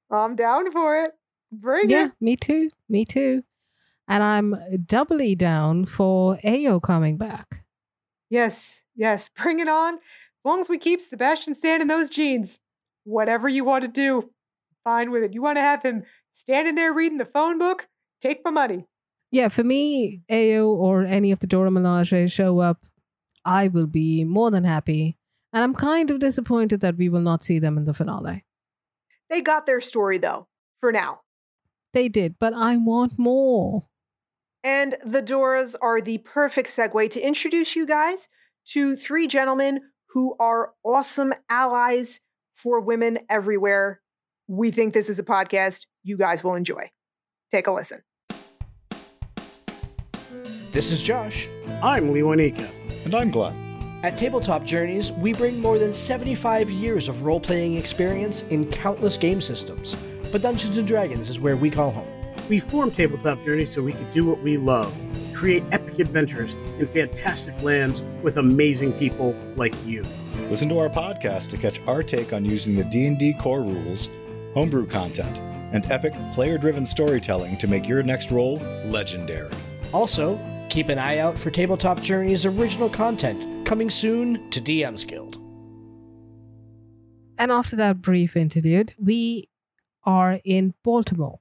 I'm down for it. Bring yeah, it. Yeah, me too. Me too. And I'm doubly down for Ayo coming back. Yes, yes. Bring it on. As long as we keep Sebastian Stan in those jeans, whatever you want to do, fine with it. You want to have him standing there reading the phone book? Take my money. Yeah, for me, Ayo or any of the Dora Milaje show up, I will be more than happy. And I'm kind of disappointed that we will not see them in the finale. They got their story, though, for now. They did, but I want more. And the Doras are the perfect segue to introduce you guys to three gentlemen who are awesome allies for women everywhere. We think this is a podcast you guys will enjoy. Take a listen. This is Josh. I'm Lewanika. And I'm Glenn. At Tabletop Journeys, we bring more than 75 years of role playing experience in countless game systems. But Dungeons and Dragons is where we call home. We formed Tabletop Journeys so we could do what we love create epic adventures in fantastic lands with amazing people like you. Listen to our podcast to catch our take on using the D&D core rules, homebrew content, and epic player-driven storytelling to make your next role legendary. Also, keep an eye out for Tabletop Journey's original content coming soon to DM's Guild. And after that brief interlude, we are in Baltimore.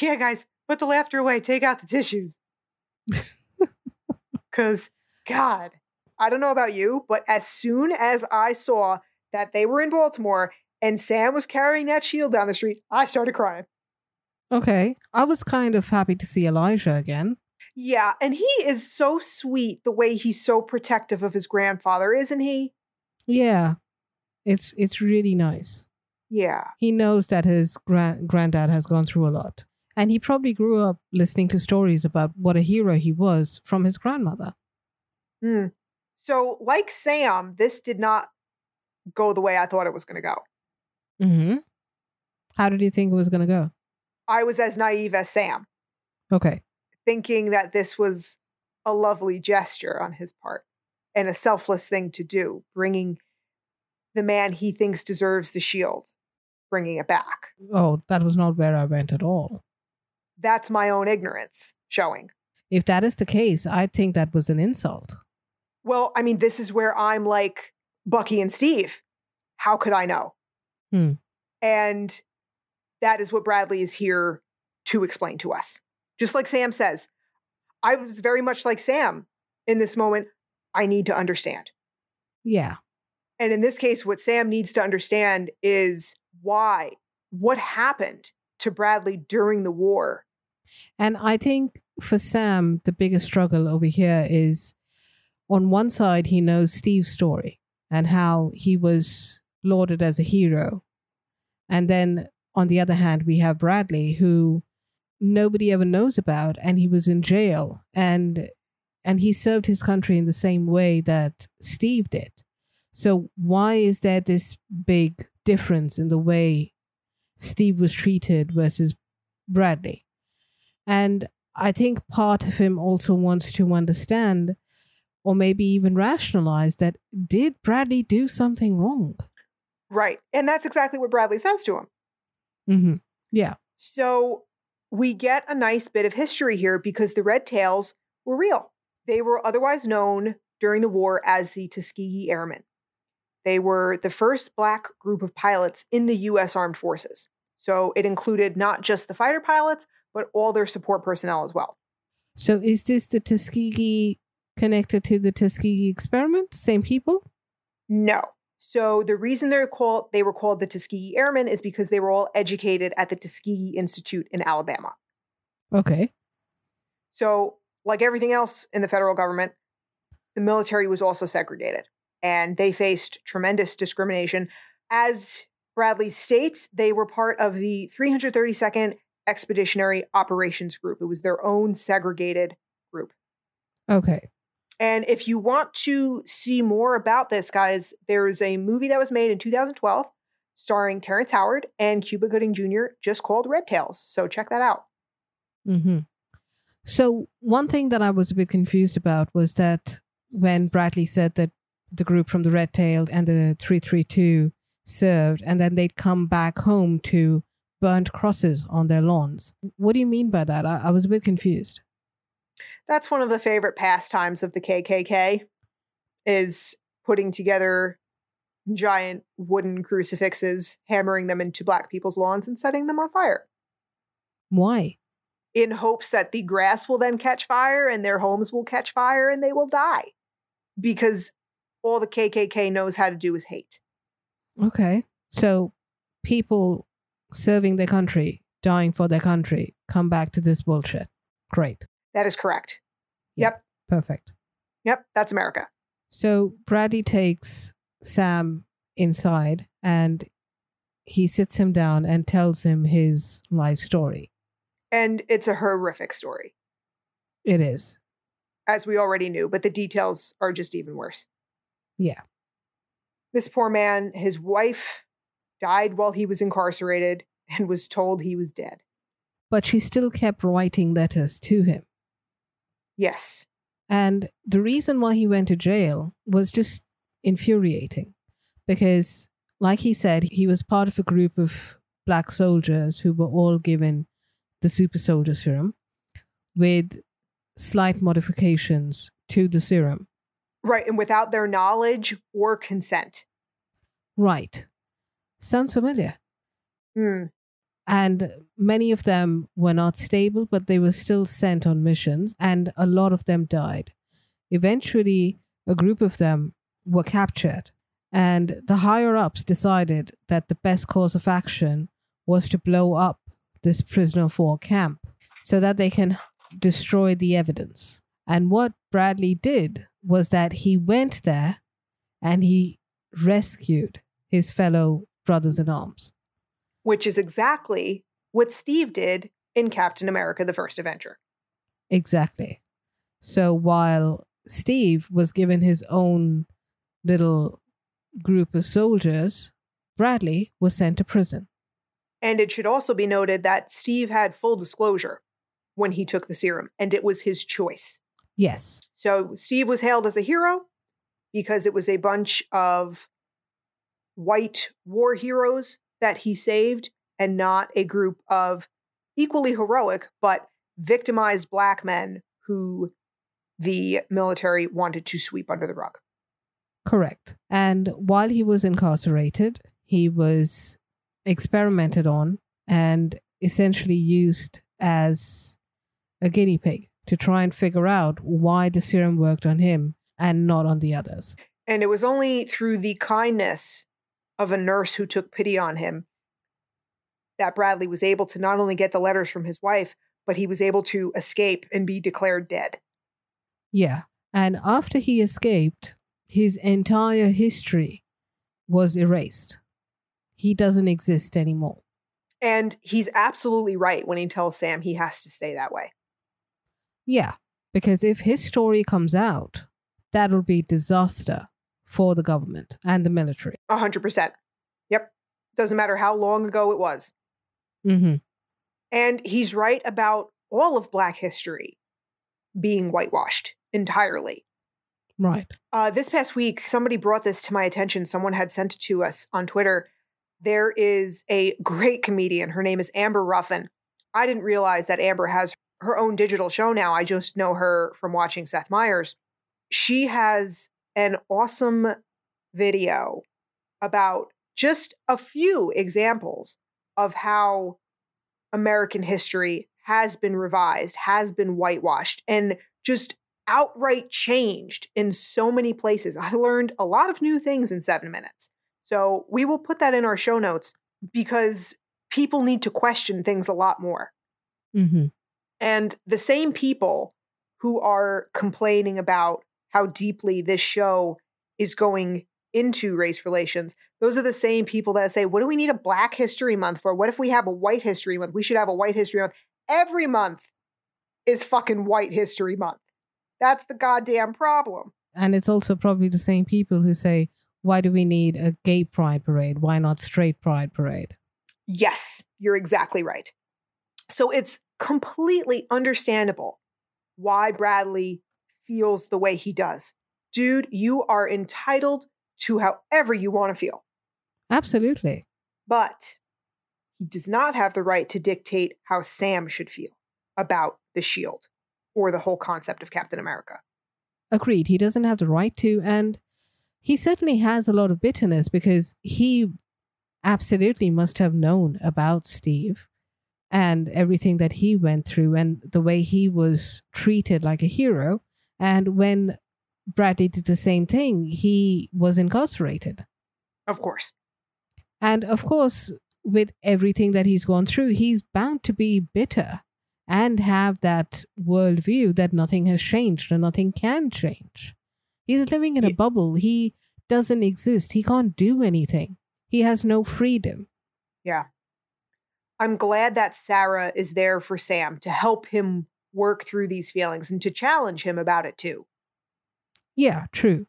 Yeah, guys, put the laughter away. Take out the tissues. Because, God, I don't know about you, but as soon as I saw that they were in Baltimore and Sam was carrying that shield down the street, I started crying. Okay. I was kind of happy to see Elijah again. Yeah, and he is so sweet the way he's so protective of his grandfather, isn't he? Yeah. It's it's really nice. Yeah. He knows that his grand granddad has gone through a lot. And he probably grew up listening to stories about what a hero he was from his grandmother. Mm. So, like Sam, this did not go the way I thought it was going to go. Mm-hmm. How did you think it was going to go? I was as naive as Sam, Okay. Thinking that this was a lovely gesture on his part and a selfless thing to do, bringing the man he thinks deserves the shield, bringing it back. Oh, that was not where I went at all. That's my own ignorance showing. If that is the case, I think that was an insult. Well, I mean, this is where I'm like Bucky and Steve. How could I know? Hmm. And that is what Bradley is here to explain to us. Just like Sam says, I was very much like Sam in this moment. I need to understand. Yeah. And in this case, what Sam needs to understand is why, what happened to Bradley during the war. And I think for Sam, the biggest struggle over here is on one side, he knows Steve's story and how he was lauded as a hero. And then on the other hand, we have Bradley, who nobody ever knows about, and he was in jail and and he served his country in the same way that Steve did. So why is there this big difference in the way Steve was treated versus Bradley? And I think part of him also wants to understand or maybe even rationalize that did Bradley do something wrong? Right. And that's exactly what Bradley says to him. Mm-hmm. Yeah. So we get a nice bit of history here because the Red Tails were real. They were otherwise known during the war as the Tuskegee Airmen. They were the first black group of pilots in the U.S. Armed Forces. So it included not just the fighter pilots, but all their support personnel as well. So is this the Tuskegee connected to the Tuskegee experiment? Same people? No. So the reason they're called they were called the Tuskegee Airmen is because they were all educated at the Tuskegee Institute in Alabama. Okay. So, like everything else in the federal government, the military was also segregated and they faced tremendous discrimination. As Bradley states, they were part of the 332nd Expeditionary Operations Group. It was their own segregated group. Okay. And if you want to see more about this, guys, there's a movie that was made in 2012 starring Terrence Howard and Cuba Gooding Jr., just called Red Tails. So check that out. Mm-hmm. So one thing that I was a bit confused about was that when Bradley said that the group from the Red Tailed and the 332 served, and then they'd come back home to burnt crosses on their lawns. What do you mean by that? I, I was a bit confused. That's one of the favorite pastimes of the KKK is putting together giant wooden crucifixes, hammering them into black people's lawns and setting them on fire. Why? In hopes that the grass will then catch fire and their homes will catch fire and they will die. Because all the KKK knows how to do is hate. Okay. So people serving their country, dying for their country, come back to this bullshit. Great. That is correct. Yeah. Yep. Perfect. Yep. That's America. So Bradley takes Sam inside and he sits him down and tells him his life story. And it's a horrific story, It is. as we already knew, but the details are just even worse. Yeah. This poor man, his wife died while he was incarcerated and was told he was dead. But she still kept writing letters to him. Yes. And the reason why he went to jail was just infuriating because, like he said, he was part of a group of black soldiers who were all given the super soldier serum with slight modifications to the serum. Right. And without their knowledge or consent. Right. Sounds familiar. Hmm. And many of them were not stable, but they were still sent on missions, and a lot of them died. Eventually, a group of them were captured, and the higher ups decided that the best course of action was to blow up this prisoner of war camp so that they can destroy the evidence. And what Bradley did was that he went there and he rescued his fellow brothers in arms. Which is exactly what Steve did in Captain America the First Avenger. Exactly. So while Steve was given his own little group of soldiers, Bradley was sent to prison. And it should also be noted that Steve had full disclosure when he took the serum, and it was his choice. Yes. So Steve was hailed as a hero because it was a bunch of white war heroes that he saved and not a group of equally heroic but victimized black men who the military wanted to sweep under the rug. Correct. And while he was incarcerated, he was experimented on and essentially used as a guinea pig to try and figure out why the serum worked on him and not on the others. And it was only through the kindness of a nurse who took pity on him that Bradley was able to not only get the letters from his wife, but he was able to escape and be declared dead. Yeah. And after he escaped, his entire history was erased. He doesn't exist anymore. And he's absolutely right when he tells Sam he has to stay that way. Yeah. Because if his story comes out, that'll be disaster for the government and the military. A hundred percent. Yep. Doesn't matter how long ago it was. Mm-hmm. And he's right about all of Black history being whitewashed entirely. Right. Uh, this past week, somebody brought this to my attention. Someone had sent it to us on Twitter. There is a great comedian. Her name is Amber Ruffin. I didn't realize that Amber has her own digital show now. I just know her from watching Seth Meyers. She has an awesome video about just a few examples of how American history has been revised, has been whitewashed, and just outright changed in so many places. I learned a lot of new things in seven minutes. So we will put that in our show notes because people need to question things a lot more. Mm-hmm. And the same people who are complaining about how deeply this show is going into race relations, those are the same people that say, What do we need a Black History Month for? What if we have a White History Month? We should have a White History Month. Every month is fucking White History Month. That's the goddamn problem. And it's also probably the same people who say, why do we need a gay pride parade? Why not straight pride parade? Yes, you're exactly right. So it's completely understandable why Bradley feels the way he does. Dude, you are entitled to however you want to feel. Absolutely. But he does not have the right to dictate how Sam should feel about the shield or the whole concept of Captain America. Agreed. He doesn't have the right to. And he certainly has a lot of bitterness because he absolutely must have known about Steve and everything that he went through and the way he was treated like a hero. And when Bradley did the same thing, he was incarcerated. Of course. And of course, with everything that he's gone through, he's bound to be bitter and have that worldview that nothing has changed and nothing can change. He's living in a bubble. He doesn't exist. He can't do anything. He has no freedom. Yeah. I'm glad that Sarah is there for Sam to help him work through these feelings and to challenge him about it too. Yeah, true.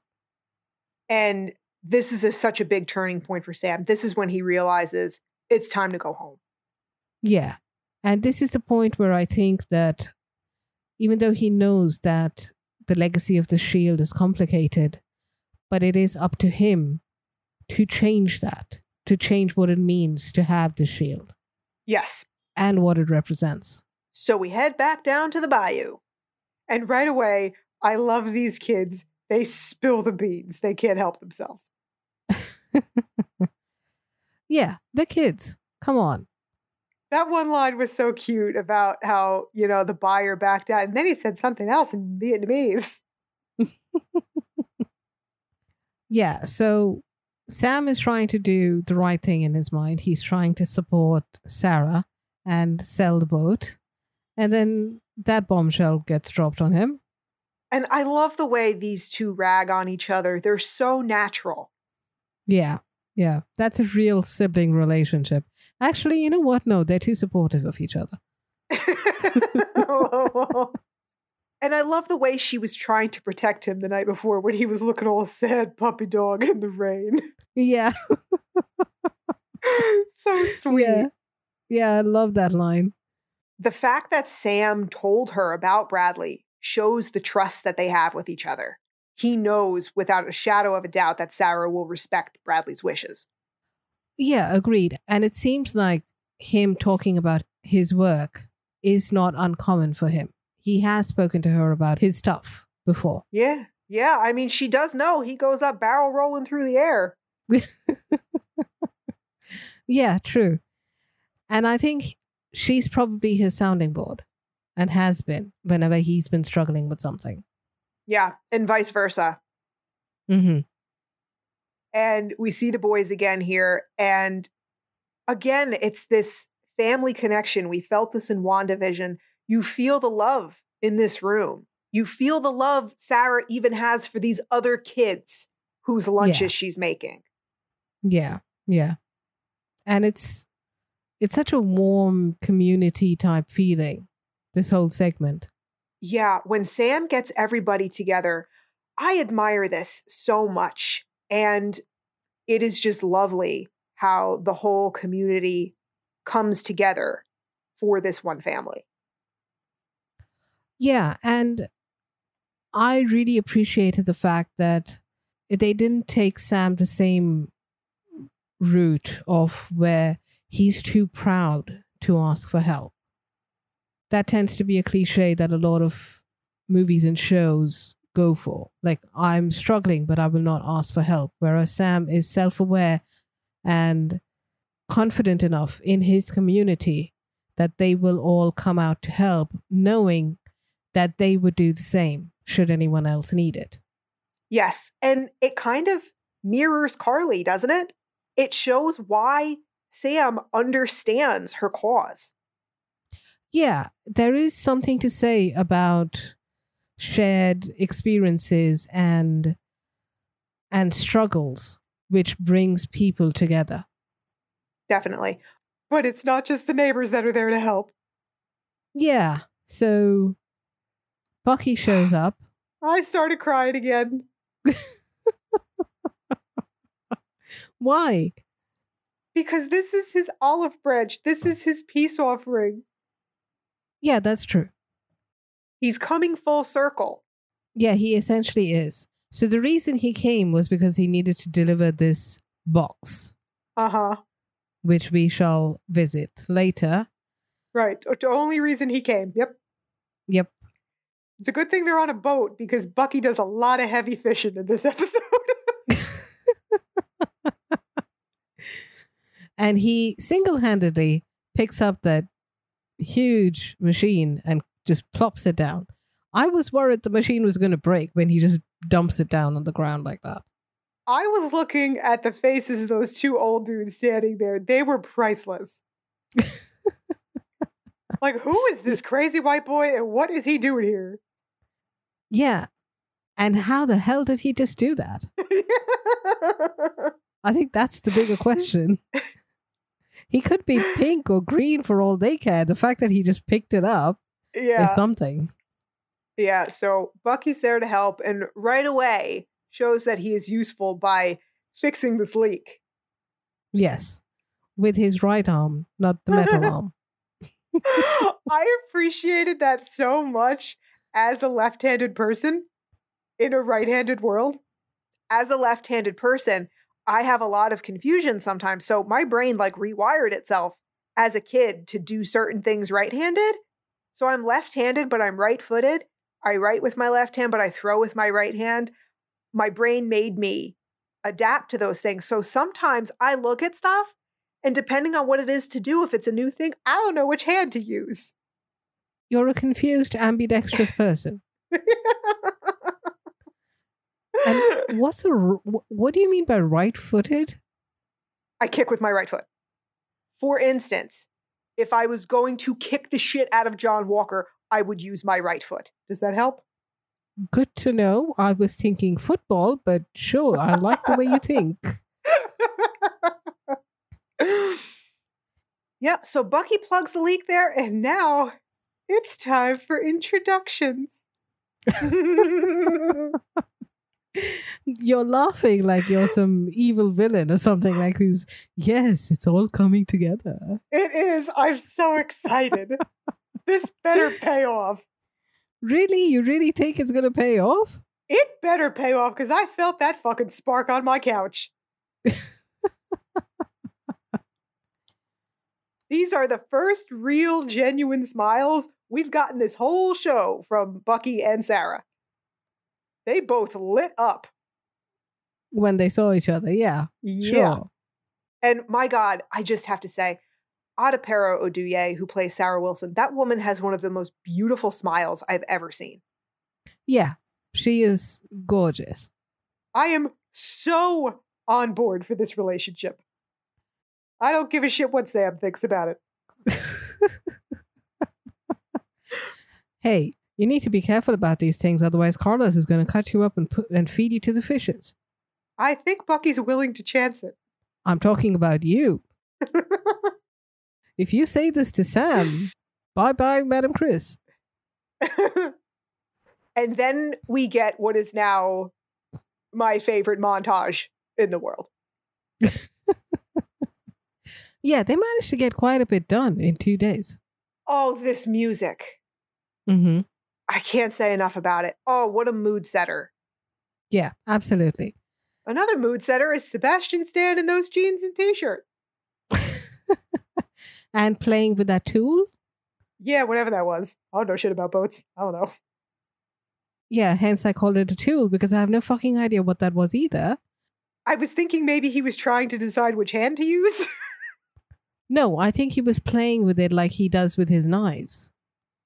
And this is a, such a big turning point for Sam. This is when he realizes it's time to go home. Yeah. And this is the point where I think that even though he knows that the legacy of the shield is complicated, but it is up to him to change that, to change what it means to have the shield. Yes. And what it represents. So we head back down to the bayou. And right away, I love these kids. They spill the beans. They can't help themselves. yeah, the kids. Come on. That one line was so cute about how, you know, the buyer backed out. And then he said something else in Vietnamese. yeah. So Sam is trying to do the right thing in his mind. He's trying to support Sarah and sell the boat. And then that bombshell gets dropped on him. And I love the way these two rag on each other. They're so natural. Yeah. Yeah. That's a real sibling relationship. Actually, you know what? No, they're too supportive of each other. and I love the way she was trying to protect him the night before when he was looking all sad puppy dog in the rain. Yeah. so sweet. Yeah. yeah, I love that line. The fact that Sam told her about Bradley shows the trust that they have with each other. He knows without a shadow of a doubt that Sarah will respect Bradley's wishes. Yeah, agreed. And it seems like him talking about his work is not uncommon for him. He has spoken to her about his stuff before. Yeah. Yeah. I mean, she does know he goes up barrel rolling through the air. yeah, true. And I think she's probably his sounding board and has been whenever he's been struggling with something. Yeah, and vice versa. Mm-hmm. And we see the boys again here. And again, it's this family connection. We felt this in WandaVision. You feel the love in this room. You feel the love Sarah even has for these other kids whose lunches yeah. she's making. Yeah, yeah. And it's it's such a warm community type feeling, this whole segment. Yeah, when Sam gets everybody together, I admire this so much. And it is just lovely how the whole community comes together for this one family. Yeah, and I really appreciated the fact that they didn't take Sam the same route of where he's too proud to ask for help. That tends to be a cliche that a lot of movies and shows go for. Like, I'm struggling, but I will not ask for help. Whereas Sam is self aware and confident enough in his community that they will all come out to help, knowing that they would do the same should anyone else need it. Yes. And it kind of mirrors Karli, doesn't it? It shows why Sam understands her cause. Yeah, there is something to say about shared experiences and and struggles which brings people together. Definitely. But it's not just the neighbors that are there to help. Yeah. So Bucky shows up. I started crying again. Why? Because this is his olive branch. This is his peace offering. Yeah, that's true. He's coming full circle. Yeah, he essentially is. So the reason he came was because he needed to deliver this box, Uh huh. which we shall visit later. Right. The only reason he came. Yep. Yep. It's a good thing they're on a boat because Bucky does a lot of heavy fishing in this episode. And he single handedly picks up that huge machine and just plops it down. I was worried the machine was going to break when he just dumps it down on the ground like that. I was looking at the faces of those two old dudes standing there. They were priceless. like, who is this crazy white boy and what is he doing here? Yeah. And how the hell did he just do that? I think that's the bigger question. he could be pink or green for all they care. The fact that he just picked it up yeah. is something. Yeah, so Bucky's there to help and right away shows that he is useful by fixing this leak. Yes. With his right arm, not the metal arm. I appreciated that so much as a left handed person in a right handed world. As a left handed person, I have a lot of confusion sometimes. So my brain like rewired itself as a kid to do certain things right handed. So I'm left handed, but I'm right footed. I write with my left hand, but I throw with my right hand. My brain made me adapt to those things. So sometimes I look at stuff, and depending on what it is to do, if it's a new thing, I don't know which hand to use. You're a confused, ambidextrous person. And what's a what do you mean by right-footed? I kick with my right foot. For instance, if I was going to kick the shit out of John Walker, I would use my right foot. Does that help? Good to know. I was thinking football, but sure, I like the way you think. yep, so Bucky plugs the leak there, and now it's time for introductions. You're laughing like you're some evil villain or something like this. Yes, it's all coming together. it is. I'm so excited. this better pay off. Really? You really think it's going to pay off? It better pay off because I felt that fucking spark on my couch. These are the first real, genuine smiles we've gotten this whole show from Bucky and Sarah. They both lit up. When they saw each other, yeah. Yeah. Sure. And my God, I just have to say, Adepero Oduye, who plays Sarah Wilson, that woman has one of the most beautiful smiles I've ever seen. Yeah. She is gorgeous. I am so on board for this relationship. I don't give a shit what Sam thinks about it. hey, you need to be careful about these things, otherwise Carlos is going to cut you up and put and feed you to the fishes. I think Bucky's willing to chance it. I'm talking about you. If you say this to Sam, bye bye, Madam Chris. and then we get what is now my favorite montage in the world. Yeah, they managed to get quite a bit done in two days. Oh, this music. Mm-hmm. I can't say enough about it. Oh, what a mood setter. Yeah, absolutely. Another mood setter is Sebastian Stan in those jeans and t shirt. and playing with that tool. Yeah, whatever that was. I don't know shit about boats. I don't know. Yeah, hence I called it a tool because I have no fucking idea what that was either. I was thinking maybe he was trying to decide which hand to use. No, I think he was playing with it like he does with his knives.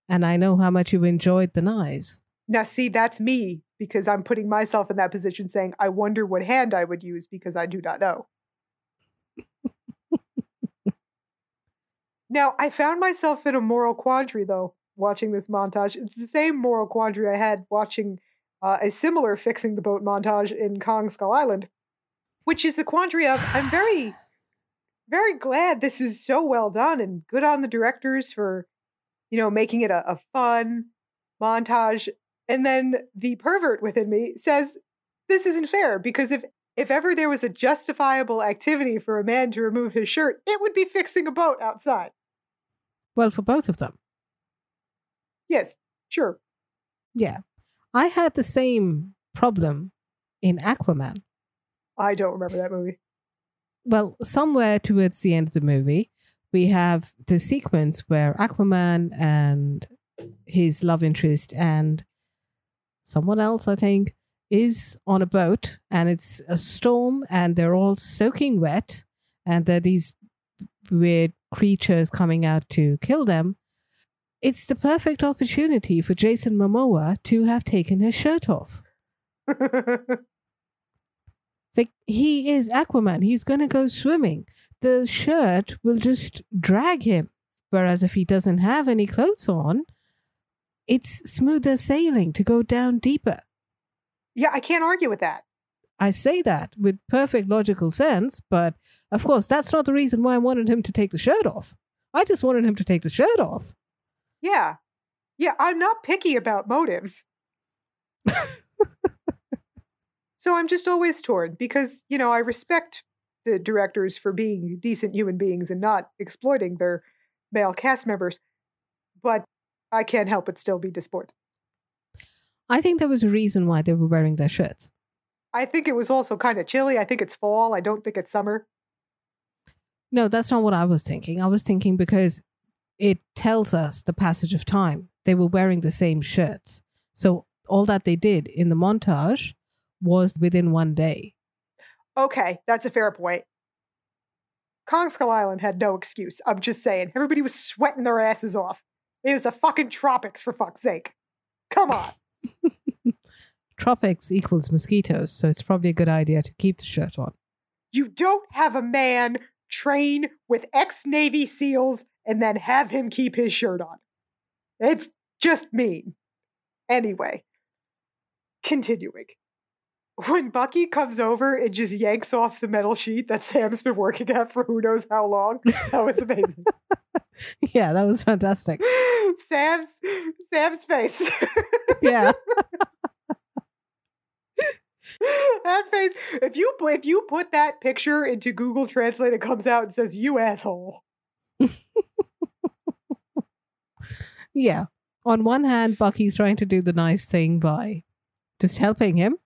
And I know how much you enjoyed the knives. Now, see, that's me because I'm putting myself in that position saying, I wonder what hand I would use because I do not know. now, I found myself in a moral quandary, though, watching this montage. It's the same moral quandary I had watching uh, a similar fixing the boat montage in Kong Skull Island, which is the quandary of I'm very, very glad this is so well done and good on the directors for, you know, making it a, a fun montage. And then the pervert within me says, this isn't fair because if if ever there was a justifiable activity for a man to remove his shirt, it would be fixing a boat outside. Well, for both of them. Yes, sure. Yeah. I had the same problem in Aquaman. I don't remember that movie. Well, somewhere towards the end of the movie, we have the sequence where Aquaman and his love interest and someone else, I think, is on a boat and it's a storm and they're all soaking wet and there are these weird creatures coming out to kill them. It's the perfect opportunity for Jason Momoa to have taken his shirt off. Like he is Aquaman. He's going to go swimming. The shirt will just drag him. Whereas if he doesn't have any clothes on, it's smoother sailing to go down deeper. yeah, I can't argue with that. I say that with perfect logical sense, but of course, that's not the reason why I wanted him to take the shirt off. I just wanted him to take the shirt off. Yeah. Yeah, I'm not picky about motives. so I'm just always torn because, you know, I respect the directors for being decent human beings and not exploiting their male cast members, but I can't help but still be disappointed. I think there was a reason why they were wearing their shirts. I think it was also kind of chilly. I think it's fall. I don't think it's summer. No, that's not what I was thinking. I was thinking because it tells us the passage of time. They were wearing the same shirts. So all that they did in the montage was within one day. Okay, that's a fair point. Kong Skull Island had no excuse. I'm just saying. Everybody was sweating their asses off. It was the fucking tropics, for fuck's sake. Come on. Tropics equals mosquitoes, so it's probably a good idea to keep the shirt on. You don't have a man train with ex Navy SEALs and then have him keep his shirt on. It's just mean. Anyway, continuing. When Bucky comes over and just yanks off the metal sheet that Sam's been working at for who knows how long, that was amazing. yeah, that was fantastic. Sam's Sam's face. Yeah. that face. If you if you put that picture into Google Translate, it comes out and says "you asshole." Yeah. On one hand, Bucky's trying to do the nice thing by just helping him.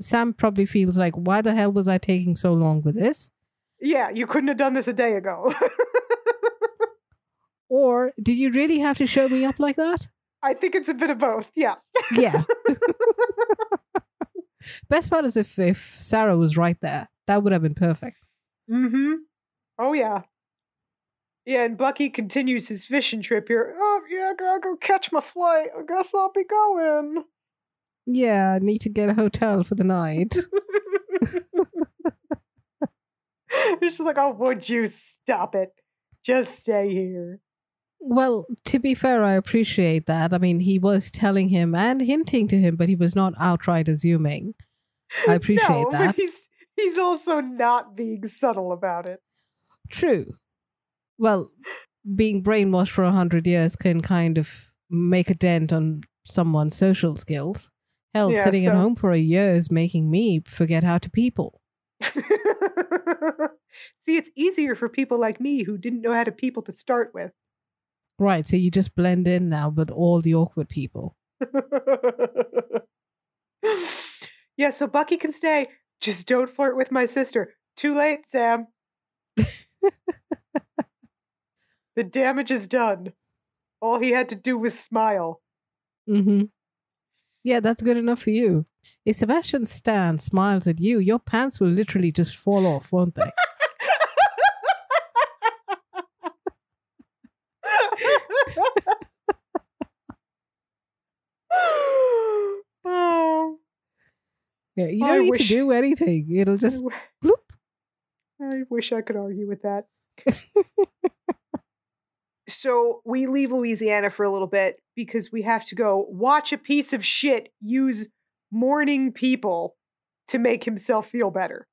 Sam probably feels like, why the hell was I taking so long with this? Yeah, you couldn't have done this a day ago. Or did you really have to show me up like that? I think it's a bit of both. Yeah. Yeah. Best part is if, if Sarah was right there, that would have been perfect. Mm-hmm. Oh yeah. Yeah, and Bucky continues his fishing trip here. Oh yeah, I gotta go catch my flight. I guess I'll be going. Yeah, I need to get a hotel for the night. She's like, oh, would you stop it? Just stay here. well, to be fair, I appreciate that. I mean, he was telling him and hinting to him, but he was not outright assuming. I appreciate no, that. But he's he's also not being subtle about it. True. Well, being brainwashed for a hundred years can kind of make a dent on someone's social skills. Hell, Yeah, sitting at home for a year is making me forget how to people. See, it's easier for people like me who didn't know how to people to start with. Right, so you just blend in now, but all the awkward people. yeah, so Bucky can stay. Just don't flirt with my sister. Too late, Sam. the damage is done. All he had to do was smile. Mm-hmm. Yeah, that's good enough for you. If Sebastian Stan smiles at you, your pants will literally just fall off, won't they? Yeah, you don't need wish- to do anything. It'll just I bloop. I wish I could argue with that. so we leave Louisiana for a little bit because we have to go watch a piece of shit use mourning people to make himself feel better.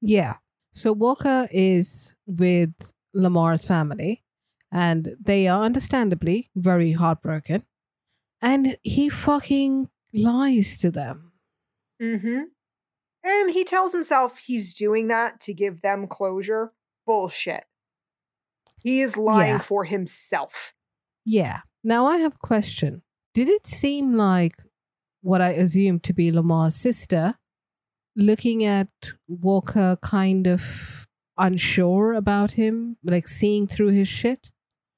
Yeah. So Walker is with Lamar's family, and they are understandably very heartbroken. And he fucking lies to them. Mm-hmm. And he tells himself he's doing that to give them closure. Bullshit. He is lying Yeah. for himself. Yeah. Now I have a question. Did it seem like what I assumed to be Lamar's sister, looking at Walker kind of unsure about him, like seeing through his shit?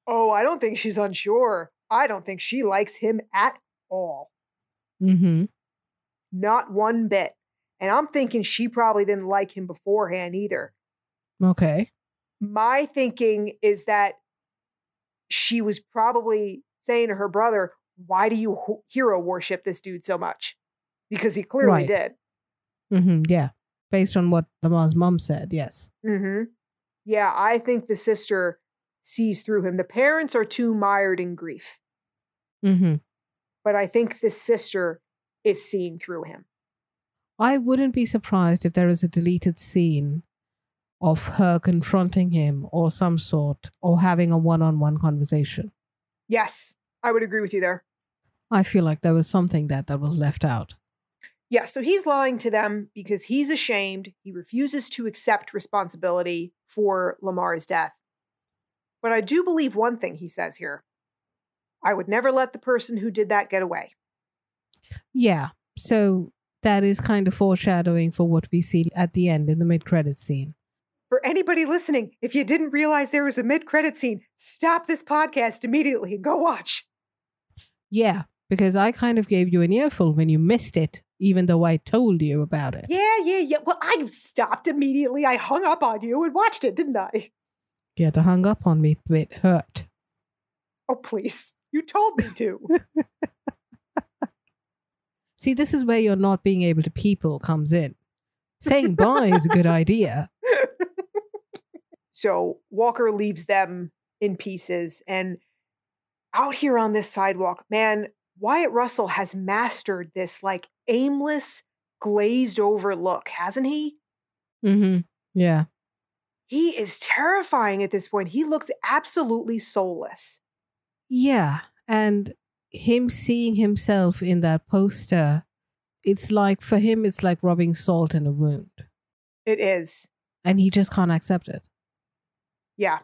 Oh, I don't think she's unsure. I don't think she likes him at all. Mm-hmm. Not one bit. And I'm thinking she probably didn't like him beforehand either. Okay. My thinking is that she was probably saying to her brother, Why do you hero worship this dude so much? Because he clearly Right. did. Mm-hmm. Yeah. Based on what Lamar's mom said, yes. Mm-hmm. Yeah, I think the sister sees through him. The parents are too mired in grief, Mm-hmm. but I think the sister is seeing through him. I wouldn't be surprised if there is a deleted scene of her confronting him or some sort or having a one on one conversation. Yes, I would agree with you there. I feel like there was something that that was left out. Yeah, so he's lying to them because he's ashamed. He refuses to accept responsibility for Lamar's death. But I do believe one thing he says here I would never let the person who did that get away. Yeah. So that is kind of foreshadowing for what we see at the end in the mid credit scene. For anybody listening, if you didn't realize there was a mid credit scene, stop this podcast immediately and go watch. Yeah, because I kind of gave you an earful when you missed it, even though I told you about it. Yeah, yeah, yeah. Well, I stopped immediately. I hung up on you and watched it, didn't I? Yeah, the hung up on me bit hurt. Oh, please. You told me to. See, this is where you're not being able to people comes in. Saying bye is a good idea. So Walker leaves them in pieces. And out here on this sidewalk, man, Wyatt Russell has mastered this like aimless, glazed over look, hasn't he? Mm-hmm. Yeah. He is terrifying at this point. He looks absolutely soulless. Yeah. And him seeing himself in that poster, it's like for him, it's like rubbing salt in a wound. It is. And he just can't accept it. Yeah.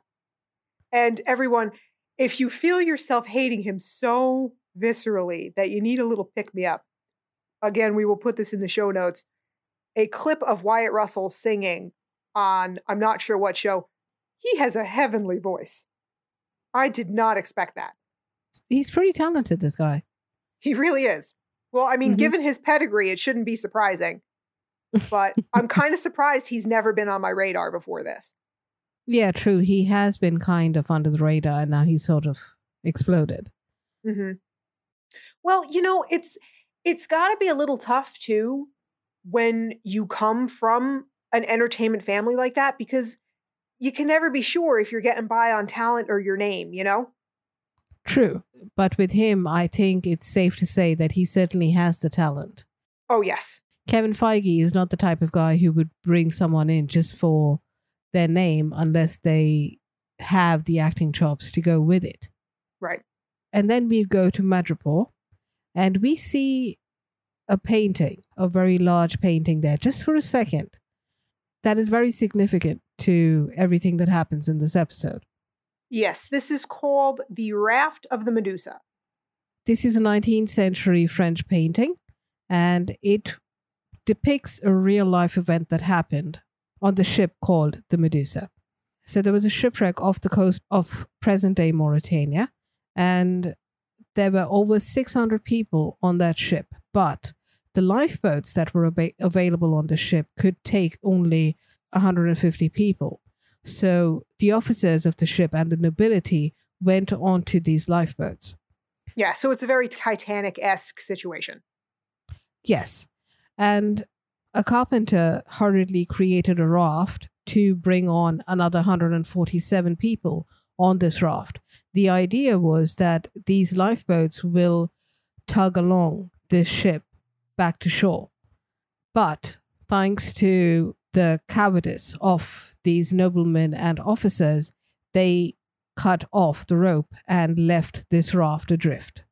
And everyone, if you feel yourself hating him so viscerally that you need a little pick me up, again, we will put this in the show notes. A clip of Wyatt Russell singing on I'm not sure what show. He has a heavenly voice. I did not expect that. He's pretty talented, this guy. He really is. Well, I mean, Mhm. given his pedigree, it shouldn't be surprising. But I'm kind of surprised he's never been on my radar before this. Yeah, true. He has been kind of under the radar and now he's sort of exploded. hmm Well, you know, it's it's got to be a little tough too when you come from an entertainment family like that because you can never be sure if you're getting by on talent or your name, you know? True. But with him, I think it's safe to say that he certainly has the talent. Oh, yes. Kevin Feige is not the type of guy who would bring someone in just for their name unless they have the acting chops to go with it. Right. And then we go to Madripoor and we see a painting, a very large painting there, just for a second. That is very significant to everything that happens in this episode. Yes, this is called The Raft of the Medusa. This is a 19th century French painting, and it depicts a real life event that happened on the ship called the Medusa. So there was a shipwreck off the coast of present day Mauritania, and there were over 600 people on that ship. But the lifeboats that were ava- available on the ship could take only 150 people. So the officers of the ship and the nobility went onto these lifeboats. Yeah, so it's a very Titanic esque situation. Yes. And a carpenter hurriedly created a raft to bring on another 147 people on this raft. The idea was that these lifeboats will tug along this ship back to shore. But thanks to the cowardice of these noblemen and officers, they cut off the rope and left this raft adrift.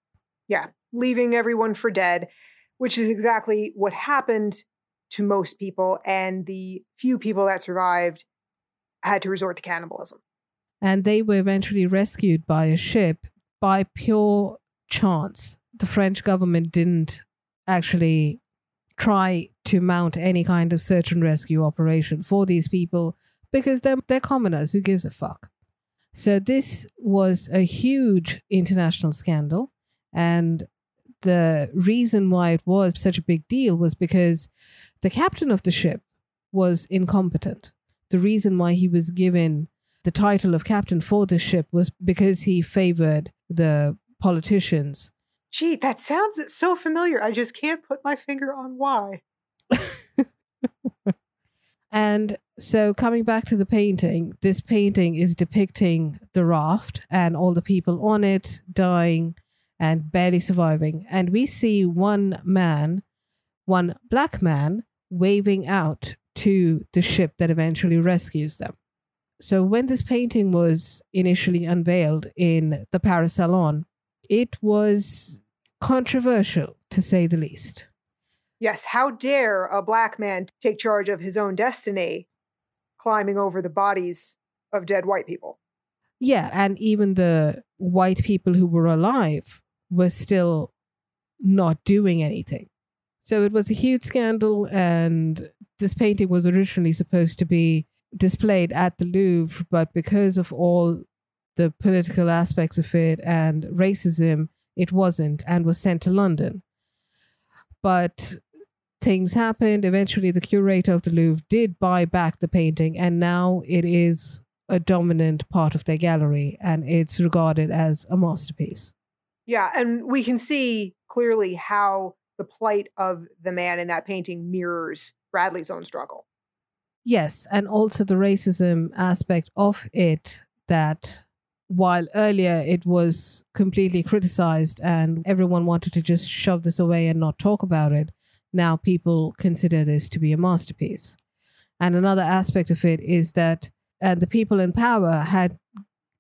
Yeah, leaving everyone for dead, which is exactly what happened to most people. And the few people that survived had to resort to cannibalism. And they were eventually rescued by a ship by pure chance. The French government didn't actually try to mount any kind of search and rescue operation for these people because they're, they're commoners. Who gives a fuck? So this was a huge international scandal. And the reason why it was such a big deal was because the captain of the ship was incompetent. The reason why he was given the title of captain for the ship was because he favored the politicians. Gee, that sounds so familiar. I just can't put my finger on why. and so, coming back to the painting, this painting is depicting the raft and all the people on it dying and barely surviving. And we see one man, one black man, waving out to the ship that eventually rescues them. So, when this painting was initially unveiled in the Paris Salon, it was controversial to say the least. Yes, how dare a black man take charge of his own destiny, climbing over the bodies of dead white people? Yeah, and even the white people who were alive were still not doing anything. So it was a huge scandal, and this painting was originally supposed to be displayed at the Louvre, but because of all the political aspects of it and racism, it wasn't and was sent to London. But things happened. Eventually, the curator of the Louvre did buy back the painting, and now it is a dominant part of their gallery and it's regarded as a masterpiece. Yeah, and we can see clearly how the plight of the man in that painting mirrors Bradley's own struggle. Yes, and also the racism aspect of it that while earlier it was completely criticized and everyone wanted to just shove this away and not talk about it, now people consider this to be a masterpiece. And another aspect of it is that and the people in power had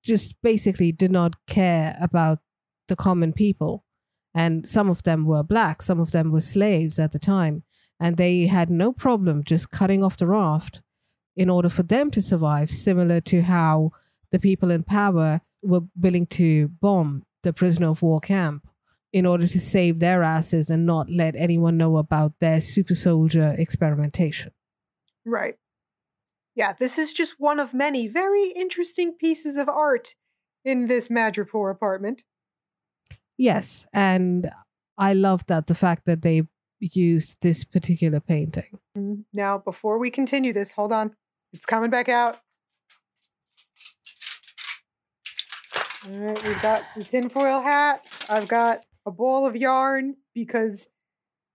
just basically did not care about the common people. And some of them were black, some of them were slaves at the time. And they had no problem just cutting off the raft in order for them to survive, similar to how the people in power were willing to bomb the prisoner of war camp in order to save their asses and not let anyone know about their super soldier experimentation. Right. Yeah, this is just one of many very interesting pieces of art in this Madripoor apartment. Yes, and I love that the fact that they used this particular painting. Mm, now, before we continue this, hold on. It's coming back out. All right, we've got the tinfoil hat. I've got a ball of yarn because,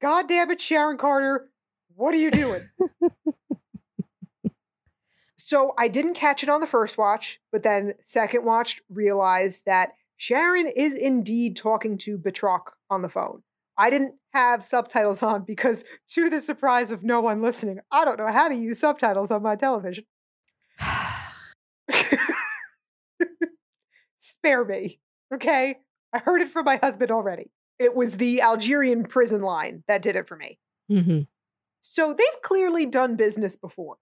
God damn it, Sharon Carter, what are you doing? so I didn't catch it on the first watch, but then second watch realized that Sharon is indeed talking to Batroc on the phone. I didn't have subtitles on because, to the surprise of no one listening, I don't know how to use subtitles on my television. Spare me, okay? I heard it from my husband already. It was the Algerian prison line that did it for me. Mm-hmm. So they've clearly done business before.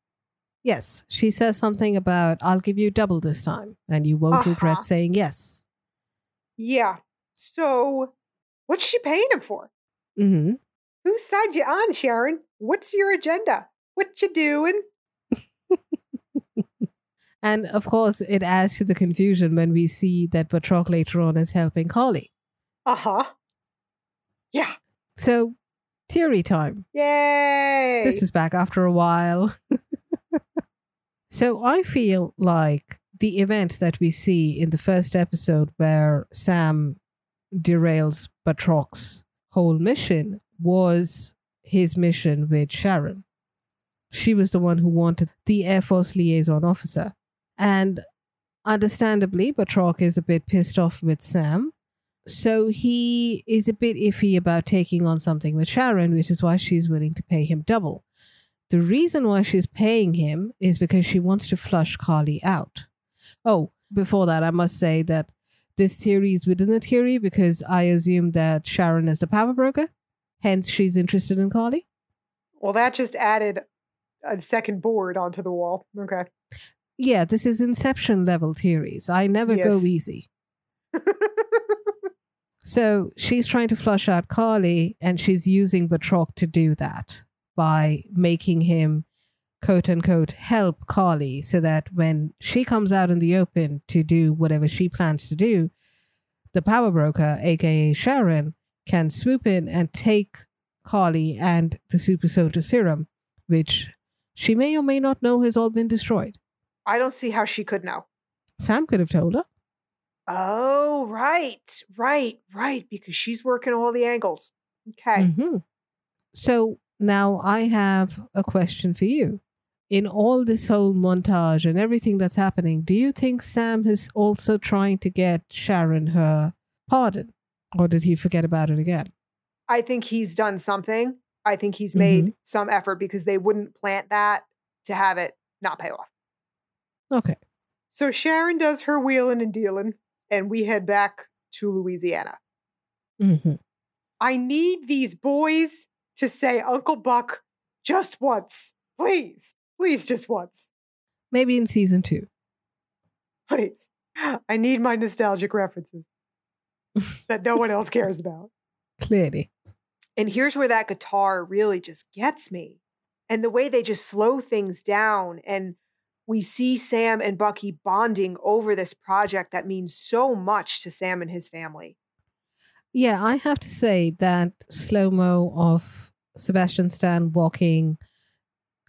Yes, she says something about, I'll give you double this time, and you won't Uh-huh. regret saying yes. Yeah. So what's she paying him for? hmm Whose side you on, Sharon? What's your agenda? What you doing? And of course, it adds to the confusion when we see that Batroc later on is helping Karli. Uh huh. Yeah. So, theory time. Yay. This is back after a while. so, I feel like the event that we see in the first episode where Sam derails Batroc's whole mission was his mission with Sharon. She was the one who wanted the Air Force liaison officer. And understandably, Batroc is a bit pissed off with Sam. So he is a bit iffy about taking on something with Sharon, which is why she's willing to pay him double. The reason why she's paying him is because she wants to flush Karli out. Oh, before that, I must say that this theory is within the theory because I assume that Sharon is the power broker. Hence, she's interested in Karli. Well, that just added a second board onto the wall. Okay. Yeah, this is Inception level theories. I never go easy. So she's trying to flush out Karli, and she's using Batroc to do that by making him, quote unquote, help Karli so that when she comes out in the open to do whatever she plans to do, the power broker, aka Sharon, can swoop in and take Karli and the super soldier serum, which she may or may not know has all been destroyed. I don't see how she could know. Sam could have told her. Oh, right, right, right. Because she's working all the angles. Okay. Mhm. So now I have a question for you. In all this whole montage and everything that's happening, do you think Sam is also trying to get Sharon her pardon? Or did he forget about it again? I think he's done something. I think he's made some effort because they wouldn't plant that to have it not pay off. Okay. So Sharon does her wheeling and dealing, and we head back to Louisiana. hmm I need these boys to say Uncle Buck just once. Please. Please, just once. Maybe in season two. Please. I need my nostalgic references that no one else cares about. Clearly. And here's where that guitar really just gets me. And the way they just slow things down. And we see Sam and Bucky bonding over this project that means so much to Sam and his family. Yeah, I have to say that slow mo of Sebastian Stan walking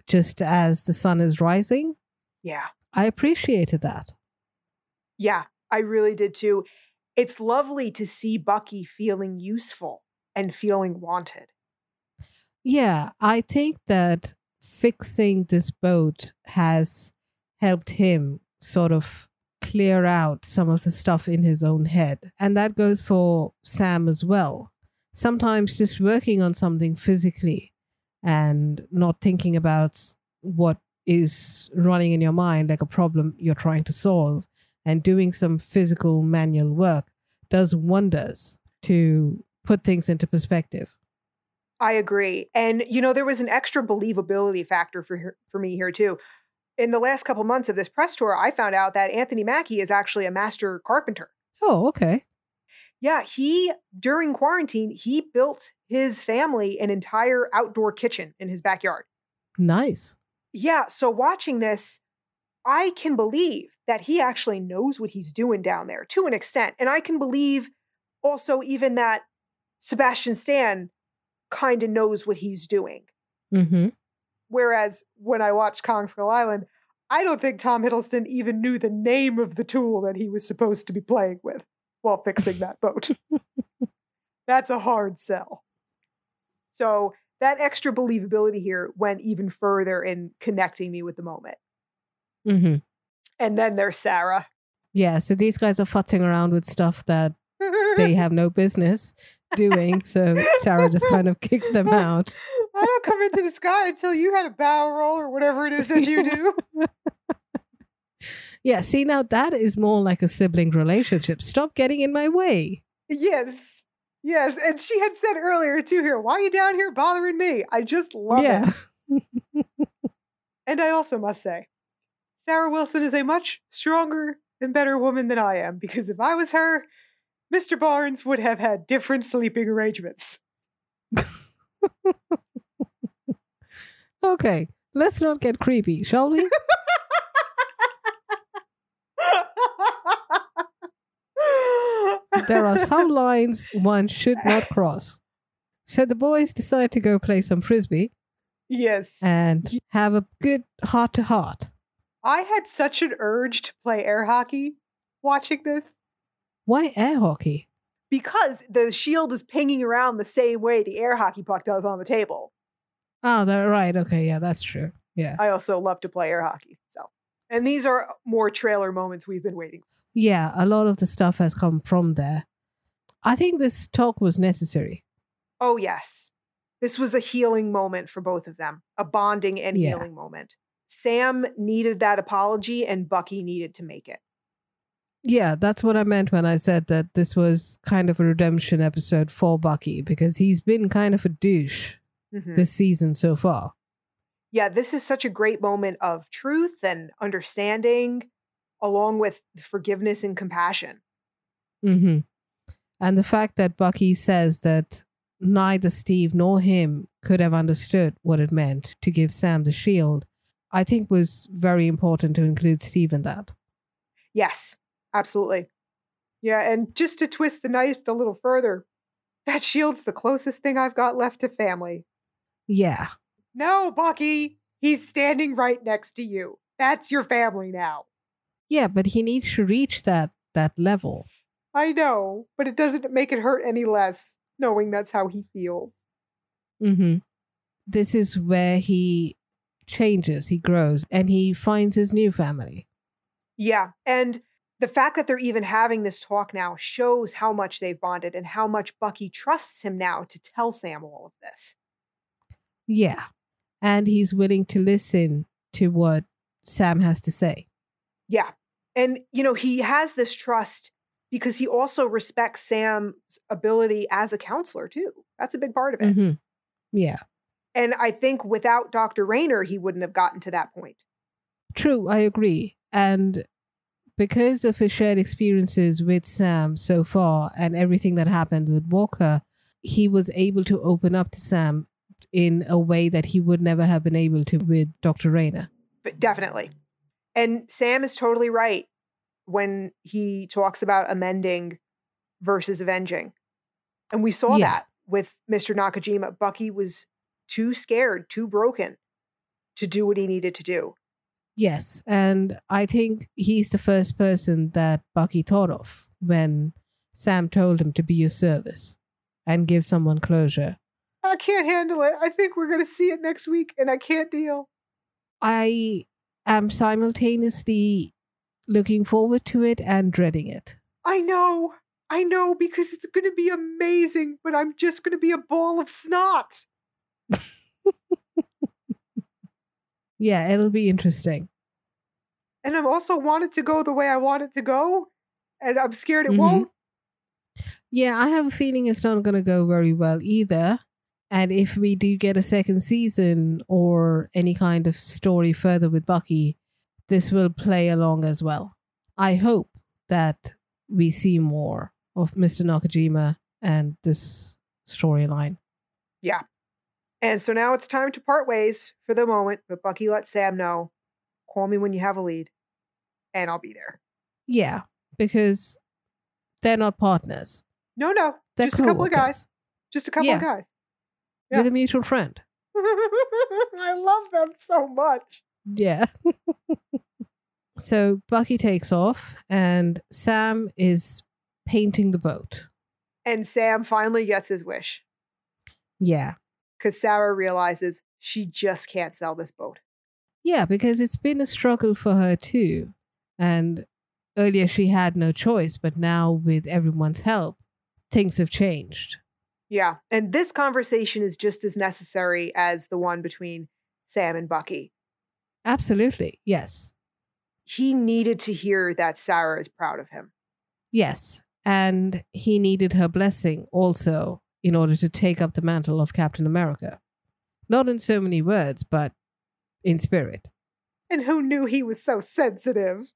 just as the sun is rising, Yeah. I appreciated that. Yeah, I really did too. It's lovely to see Bucky feeling useful and feeling wanted. Yeah, I think that fixing this boat has helped him sort of clear out some of the stuff in his own head. And that goes for Sam as well. Sometimes just working on something physically and not thinking about what is running in your mind, like a problem you're trying to solve, and doing some physical manual work does wonders to put things into perspective. I agree. And you know, there was an extra believability factor for for me here too. In the last couple months of this press tour, I found out that Anthony Mackie is actually a master carpenter. Oh, okay. Yeah, he during quarantine, he built his family an entire outdoor kitchen in his backyard. Nice. Yeah, so watching this, I can believe that he actually knows what he's doing down there to an extent. And I can believe also even that Sebastian Stan kind of knows what he's doing. Mm-hmm. Whereas when I watched Kong Skull Island, I don't think Tom Hiddleston even knew the name of the tool that he was supposed to be playing with while fixing that boat. That's a hard sell. So that extra believability here went even further in connecting me with the moment. Mm-hmm. And then there's Sarah. Yeah, so these guys are futzing around with stuff that they have no business doing. So Sarah just kind of kicks them out. I don't come into the sky until you had a bow roll or whatever it is that you do. Yeah, see, now that is more like a sibling relationship. Stop getting in my way. yes. Yes. And she had said earlier too here, why are you down here bothering me? I just love yeah. it. And I also must say, Sarah Wilson is a much stronger and better woman than I am because if I was her, Mr. Barnes would have had different sleeping arrangements. Okay, let's not get creepy, shall we? there are some lines one should not cross. So the boys decide to go play some frisbee yes. and have a good heart to heart. I had such an urge to play air hockey watching this Why air hockey? because the shield is pinging around the same way the air hockey puck does on the table. Oh, that right. Okay, yeah, that's true. Yeah. I also love to play air hockey. So, and these are more trailer moments we've been waiting. Yeah, a lot of the stuff has come from there. I think this talk was necessary. Oh, yes. This was a healing moment for both of them, a bonding and Yeah. healing moment. Sam needed that apology, and Bucky needed to make it. Yeah, that's what I meant when I said that this was kind of a redemption episode for Bucky because he's been kind of a douche Mhm. this season so far. yeah, this is such a great moment of truth and understanding, along with forgiveness and compassion. Mm-hmm. And the fact that Bucky says that neither Steve nor him could have understood what it meant to give Sam the shield, I think was very important to include Steve in that. Yes, absolutely. Yeah, and just to twist the knife a little further, that shield's the closest thing I've got left to family. Yeah. No, Bucky, he's standing right next to you. That's your family now. Yeah, but he needs to reach that that level. I know, but it doesn't make it hurt any less knowing that's how he feels. hmm This is where he changes, he grows, and he finds his new family. Yeah, and the fact that they're even having this talk now shows how much they've bonded and how much Bucky trusts him now to tell Sam all of this. Yeah. And he's willing to listen to what Sam has to say. Yeah. And, you know, he has this trust because he also respects Sam's ability as a counselor, too. That's a big part of it. Mhm. Yeah. And I think without Dr. Raynor, he wouldn't have gotten to that point. True, I agree. And because of his shared experiences with Sam so far and everything that happened with Walker, he was able to open up to Sam in a way that he would never have been able to with Dr. Raynor. But definitely. And Sam is totally right when he talks about amending versus avenging. And we saw Yeah. that with Mr. Nakajima. Bucky was too scared, too broken to do what he needed to do. Yes, and I think he's the first person that Bucky thought of when Sam told him to be of service and give someone closure. I can't handle it. I think we're going to see it next week and I can't deal. I am simultaneously looking forward to it and dreading it. I know. I know because it's going to be amazing, but I'm just going to be a ball of snot. Yeah, it'll be interesting. And I've also wanted to go the way I want it to go. And I'm scared it Mhm. won't. Yeah, I have a feeling it's not going to go very well either. And if we do get a second season or any kind of story further with Bucky, this will play along as well. I hope that we see more of Mr. Nakajima and this storyline. Yeah. And so now it's time to part ways for the moment, but Bucky lets Sam know call me when you have a lead, and I'll be there. Yeah, because they're not partners. No, no, They're just a couple of guys. Just a couple Yeah. of guys. Yeah. with a mutual friend. I love them so much. Yeah. so Bucky takes off, and Sam is painting the boat. And Sam finally gets his wish Yeah. because Sarah realizes she just can't sell this boat. Yeah, because it's been a struggle for her too. And earlier she had no choice, but now with everyone's help, things have changed. Yeah. And this conversation is just as necessary as the one between Sam and Bucky. Absolutely. Yes. He needed to hear that Sarah is proud of him. Yes. And he needed her blessing also in order to take up the mantle of Captain America. Not in so many words, but in spirit. And who knew he was so sensitive?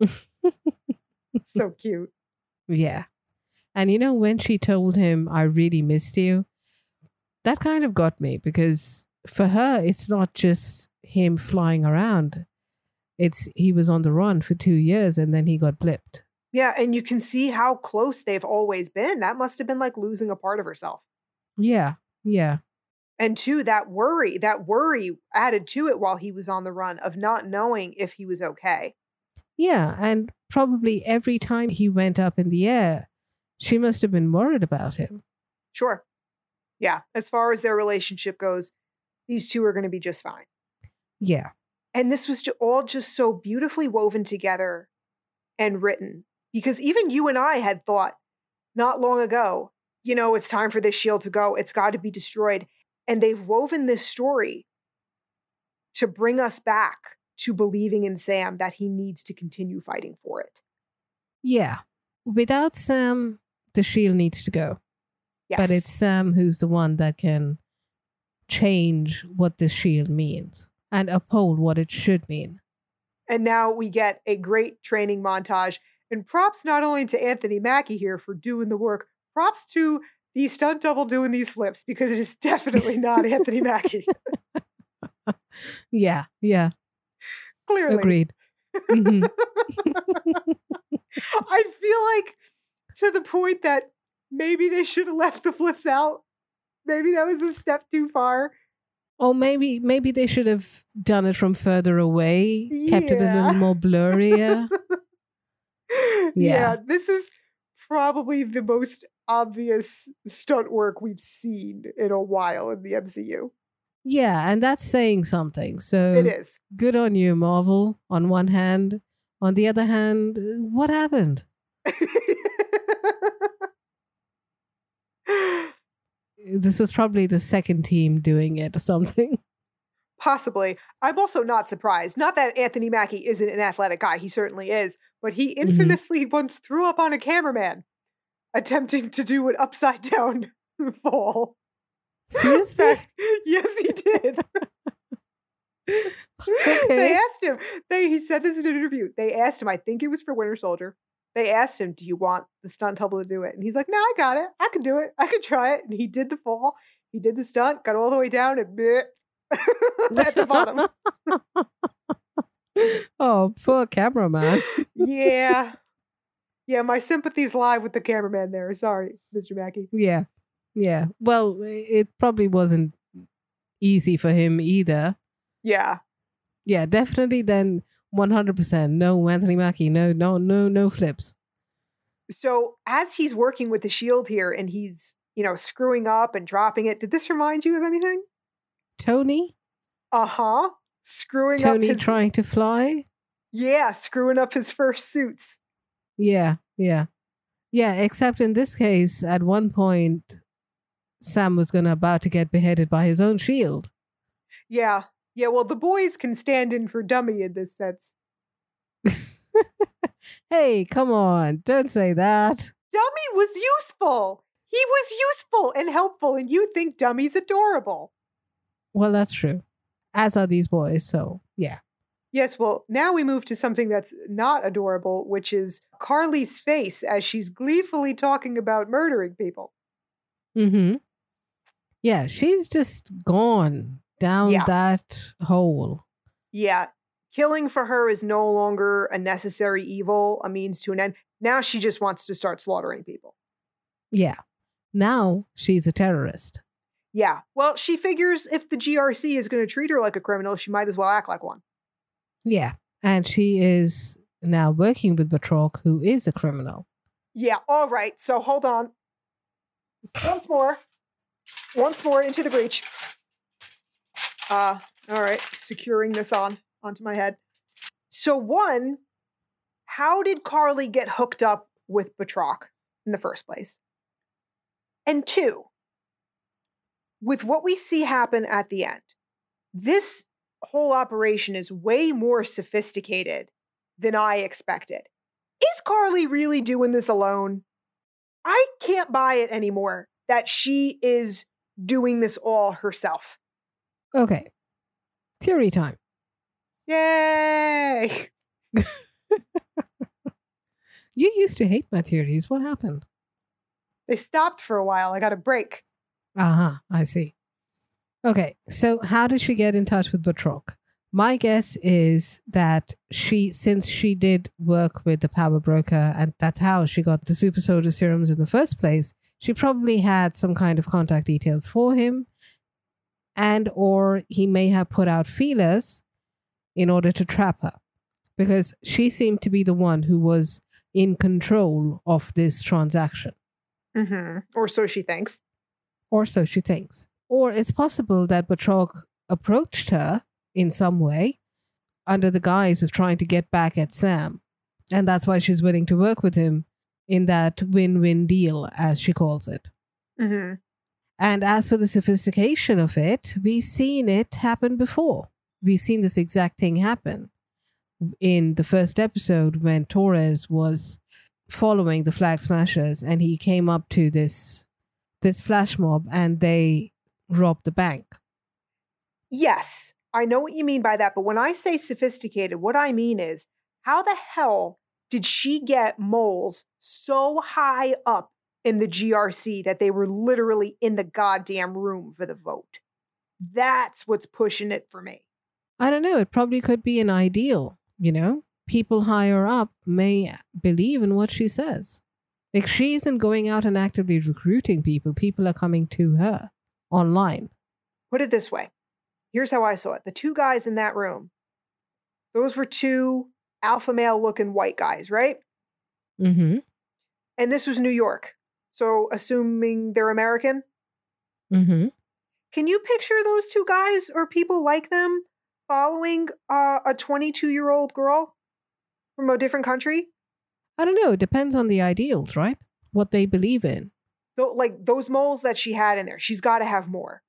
so cute. Yeah. And you know, when she told him, I really missed you, that kind of got me because for her, it's not just him flying around. It's he was on the run for two years and then he got blipped. Yeah. And you can see how close they've always been. That must have been like losing a part of herself. Yeah. Yeah. And two, that worry, that worry added to it while he was on the run of not knowing if he was okay. Yeah. And probably every time he went up in the air, she must have been worried about him. Sure. Yeah. As far as their relationship goes, these two are going to be just fine. Yeah. And this was all just so beautifully woven together and written because even you and I had thought not long ago, you know, it's time for this shield to go. It's got to be destroyed. And they've woven this story to bring us back to believing in Sam that he needs to continue fighting for it. Yeah. Without Sam, the shield needs to go. Yes. But it's Sam who's the one that can change what the shield means and uphold what it should mean. And now we get a great training montage. And props not only to Anthony Mackie here for doing the work, props to the stunt double doing these flips because it is definitely not Anthony Mackie. Yeah, yeah. Clearly. Agreed. Mhm. I feel like to the point that maybe they should have left the flips out. Maybe that was a step too far. Or maybe maybe they should have done it from further away, kept it a little more blurrier. yeah, Yeah. this is probably the most obvious stunt work we've seen in a while in the MCU. yeah, and that's saying something. So It is. good on you, Marvel, on one hand. On the other hand, what happened? This was probably the second team doing it or something. Possibly. I'm also not surprised. Not that Anthony Mackie isn't an athletic guy, he certainly is, but he Mm-hmm. infamously once threw up on a cameraman attempting to do an upside down fall. Seriously? yes, he did. They asked him. They he said this in an interview. They asked him. I think it was for Winter Soldier. They asked him, "Do you want the stunt double to do it?" And he's like, "No, I got it. I can do it. I can try it." And he did the fall. He did the stunt. Got all the way down and bleh, at the bottom. oh, poor cameraman. yeah, yeah. My sympathies lie with the cameraman there. Sorry, Mr. Mackie. Yeah. Yeah. Well, it probably wasn't easy for him either. Yeah, Yeah, definitely then 100% no Anthony Mackie. No, no, no, no flips. so as he's working with the shield here and he's you know screwing up and dropping it did this remind you of anything Tony? uh-huh screwing Tony his trying to fly? yeah screwing up his first suits Yeah, yeah. Yeah, except in this case, at one point, Sam was gonna about to get beheaded by his own shield. yeah yeah well the boys can stand in for dummy in this sense hey, come on, don't say that. dummy was useful he was useful and helpful and you think dummy's adorable Well, that's true. As are these boys, so yeah. yes well now we move to something that's not adorable which is Karli's face as she's gleefully talking about murdering people Mm-hmm. Yeah, she's just gone down Yeah. that hole. Yeah. Killing for her is no longer a necessary evil, a means to an end. Now she just wants to start slaughtering people. Yeah. Now she's a terrorist. Yeah. Well, she figures if the GRC is going to treat her like a criminal, she might as well act like one. Yeah. And she is now working with Batroc, who is a criminal. Yeah. All right. So hold on. Once more. Once more into the breach. Uh, all right. Securing this on onto my head. So one, how did Karli get hooked up with Batroc in the first place? And two, with what we see happen at the end, this whole operation is way more sophisticated than I expected. Is Karli really doing this alone? I can't buy it anymore that she is doing this all herself. Okay. Theory time. Yay! You used to hate my theories. What happened? They stopped for a while. I got a break. Uh huh. I see. Okay. So, how did she get in touch with Batroc? My guess is that she, since she did work with the power broker, and that's how she got the super soldier serums in the first place, she probably had some kind of contact details for him, and or he may have put out feelers in order to trap her, because she seemed to be the one who was in control of this transaction. Mm-hmm. Or so she thinks. or so she thinks. Or it's possible that Batroc approached her in some way under the guise of trying to get back at Sam. And that's why she's willing to work with him in that win win deal, as she calls it. hmm And as for the sophistication of it, we've seen it happen before. We've seen this exact thing happen in the first episode when Torres was following the flag smashers and he came up to this this flash mob and they robbed the bank. Yes, I know what you mean by that. But when I say sophisticated, what I mean is how the hell did she get moles so high up in the GRC that they were literally in the goddamn room for the vote? That's what's pushing it for me. I don't know, it probably could be an ideal, you know? People higher up may believe in what she says. Like she isn't going out and actively recruiting people, people are coming to her online. Put it this way here's how I saw it the two guys in that room, those were two alpha male looking white guys, right? Mm hmm. And this was New York. So, assuming they're American, Mhm. can you picture those two guys or people like them following uh, a 22 year old girl from a different country? I don't know, it depends on the ideals, right? What they believe in. Tho- like those moles that she had in there, she's got to have more.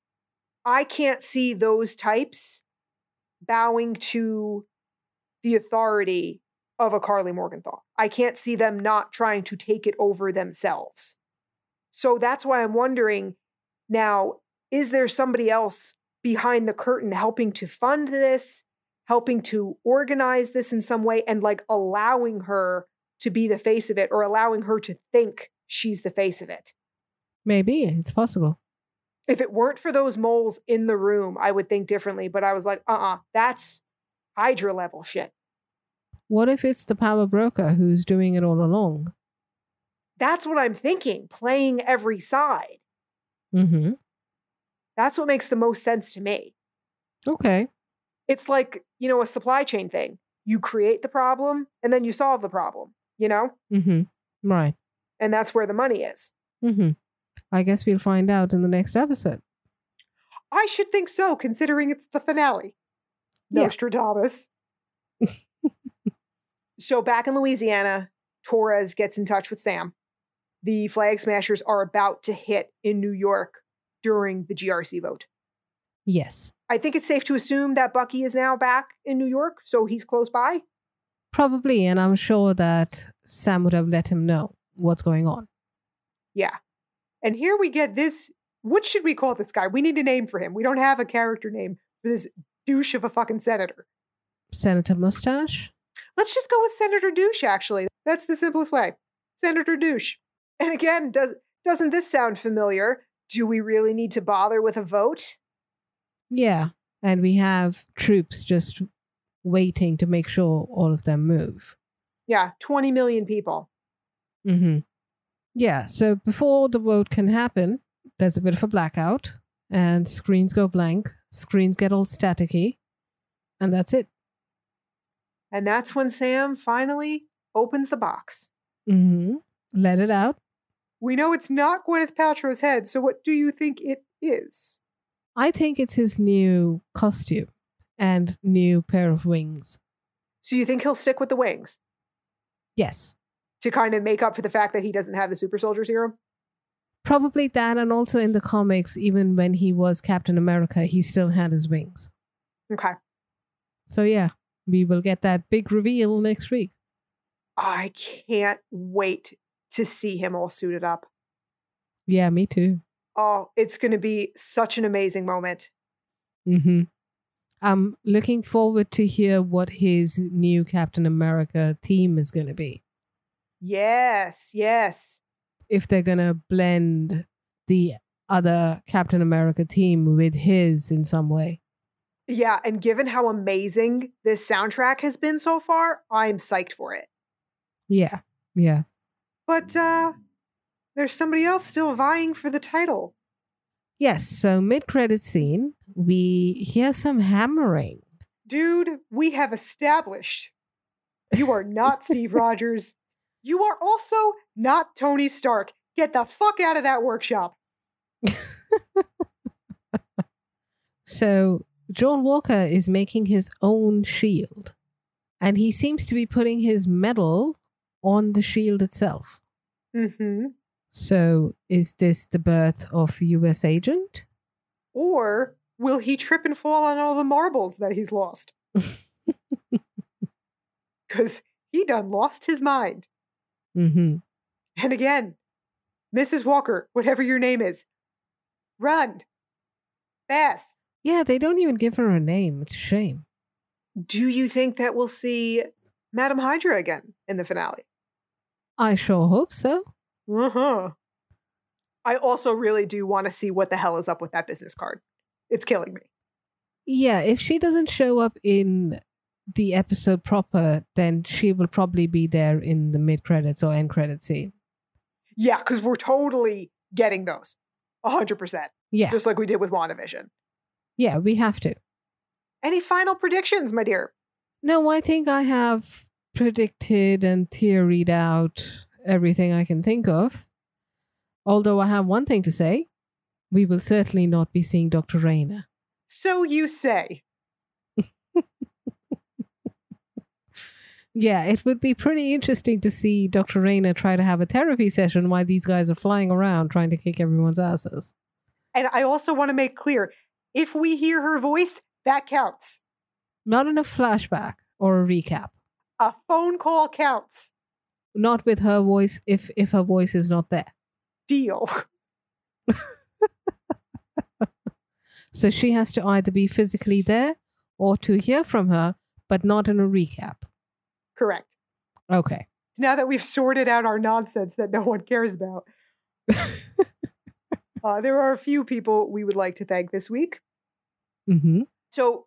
I can't see those types bowing to the authority of a Karli Morgenthau. I can't see them not trying to take it over themselves. So that's why I'm wondering now is there somebody else behind the curtain helping to fund this, helping to organize this in some way, and like allowing her to be the face of it or allowing her to think she's the face of it? Maybe it's possible. if it weren't for those moles in the room, I would think differently. But I was like, uh uh that's Hydra level shit. What if it's the power broker who's doing it all along? That's what I'm thinking, playing every side. Mm-hmm. That's what makes the most sense to me. Okay. It's like, you know, a supply chain thing. You create the problem and then you solve the problem, you know? Mm-hmm. Right. And that's where the money is. Mm-hmm. I guess we'll find out in the next episode. I should think so, considering it's the finale. Yeah. Nostradamus. so back in Louisiana, Torres gets in touch with Sam. The Flag Smashers are about to hit in New York during the GRC vote. Yes. I think it's safe to assume that Bucky is now back in New York, so he's close by. Probably, and I'm sure that Sam would have let him know what's going on. Yeah. And here we get this. What should we call this guy? We need a name for him. We don't have a character name for this douche of a fucking senator. Senator Mustache? Let's just go with Senator Douche, actually. That's the simplest way. Senator Douche. And again, does, doesn't this sound familiar? Do we really need to bother with a vote? Yeah. And we have troops just waiting to make sure all of them move. Yeah, 20 million people. Mm-hmm. Yeah. So before the vote can happen, there's a bit of a blackout and screens go blank, screens get all staticky, and that's it. And that's when Sam finally opens the box. Mm-hmm. Let it out. We know it's not Gwyneth Paltrow's head, so what do you think it is? I think it's his new costume and new pair of wings. So you think he'll stick with the wings Yes. to kind of make up for the fact that he doesn't have the super soldier serum? Probably that, and also in the comics, even when he was Captain America, he still had his wings. Okay. So, yeah, we will get that big reveal next week. I can't wait to see him all suited up. Yeah, me too. Oh, it's going to be such an amazing moment. Mm-hmm. I'm looking forward to hear what his new Captain America theme is going to be. Yes, yes. If they're going to blend the other Captain America theme with his in some way. Yeah, and given how amazing this soundtrack has been so far, I'm psyched for it. Yeah, yeah. But uh there's somebody else still vying for the title. Yes, so mid credit scene, we hear some hammering. Dude, we have established you are not Steve Rogers. You are also not Tony Stark. Get the fuck out of that workshop. So John Walker is making his own shield, and he seems to be putting his medal on the shield itself. Mm-hmm. So, is this the birth of U.S. agent? Or will he trip and fall on all the marbles that he's lost? Because he done lost his mind. Mm-hmm. And again, Mrs. Walker, whatever your name is, run fast. Yeah, they don't even give her a name. It's a shame. Do you think that we'll see Madam Hydra again in the finale? I sure hope so. Uh-huh. I also really do want to see what the hell is up with that business card. It's killing me. Yeah, if she doesn't show up in the episode proper, then she will probably be there in the mid credits or end credit scene. Yeah, because we're totally getting those. 100%. Yeah. Just like we did with WandaVision. Yeah, we have to. Any final predictions, my dear? No, I think I have predicted and theoried out everything I can think of. Although I have one thing to say we will certainly not be seeing Dr. Raynor. So you say. Yeah, it would be pretty interesting to see Dr. Raynor try to have a therapy session while these guys are flying around trying to kick everyone's asses. And I also want to make clear if we hear her voice, that counts. Not in a flashback or a recap. A phone call counts. Not with her voice if if her voice is not there. Deal. So she has to either be physically there or to hear from her, but not in a recap. Correct. Okay. Now that we've sorted out our nonsense that no one cares about, uh, there are a few people we would like to thank this week. Mm-hmm. So,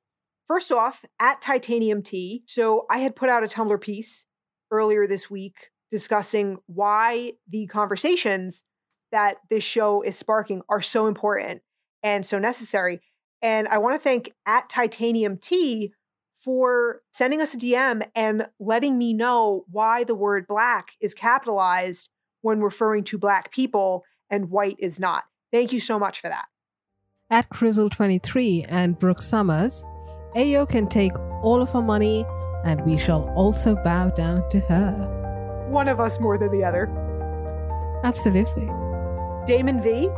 first off, at Titanium Tea, so I had put out a Tumblr piece earlier this week discussing why the conversations that this show is sparking are so important and so necessary. And I want to thank at Titanium Tea for sending us a DM and letting me know why the word black is capitalized when referring to black people and white is not. Thank you so much for that. At Crizzle23 and Brooke Summers, Ayo can take all of our money and we shall also bow down to her. One of us more than the other. Absolutely. Damon V,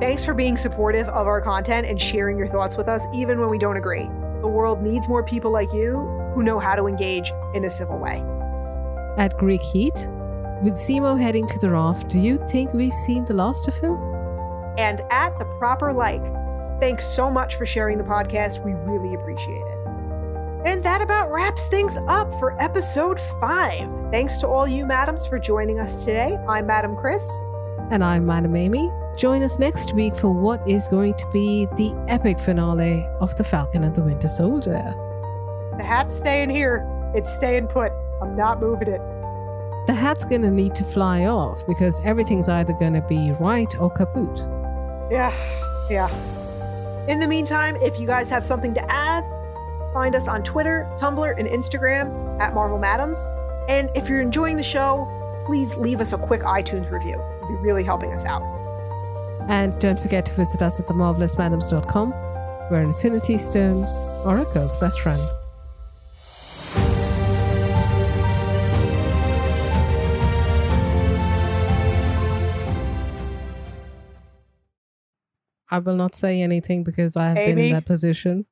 thanks for being supportive of our content and sharing your thoughts with us, even when we don't agree. The world needs more people like you who know how to engage in a civil way. At Greek Heat, with Zemo heading to the raft, do you think we've seen the last of him? And at the proper like, thanks so much for sharing the podcast. We really appreciate it. And that about wraps things up for episode five. Thanks to all you madams for joining us today. I'm Madam Chris. And I'm Madam Amy. Join us next week for what is going to be the epic finale of The Falcon and the Winter Soldier. The hat's staying here. It's staying put. I'm not moving it. The hat's gonna need to fly off because everything's either gonna be right or kaput. Yeah, yeah. In the meantime, if you guys have something to add, find us on Twitter, Tumblr, and Instagram at Marvel Madams. And if you're enjoying the show, please leave us a quick iTunes review. It'd be really helping us out. And don't forget to visit us at themarvelousmadams.com, where Infinity Stones are a girl's best friend. I will not say anything because I have Amy? been in that position.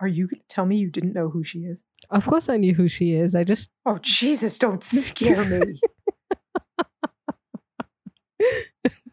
Are you going to tell me you didn't know who she is? Of course I knew who she is. I just. Oh, Jesus, don't scare me.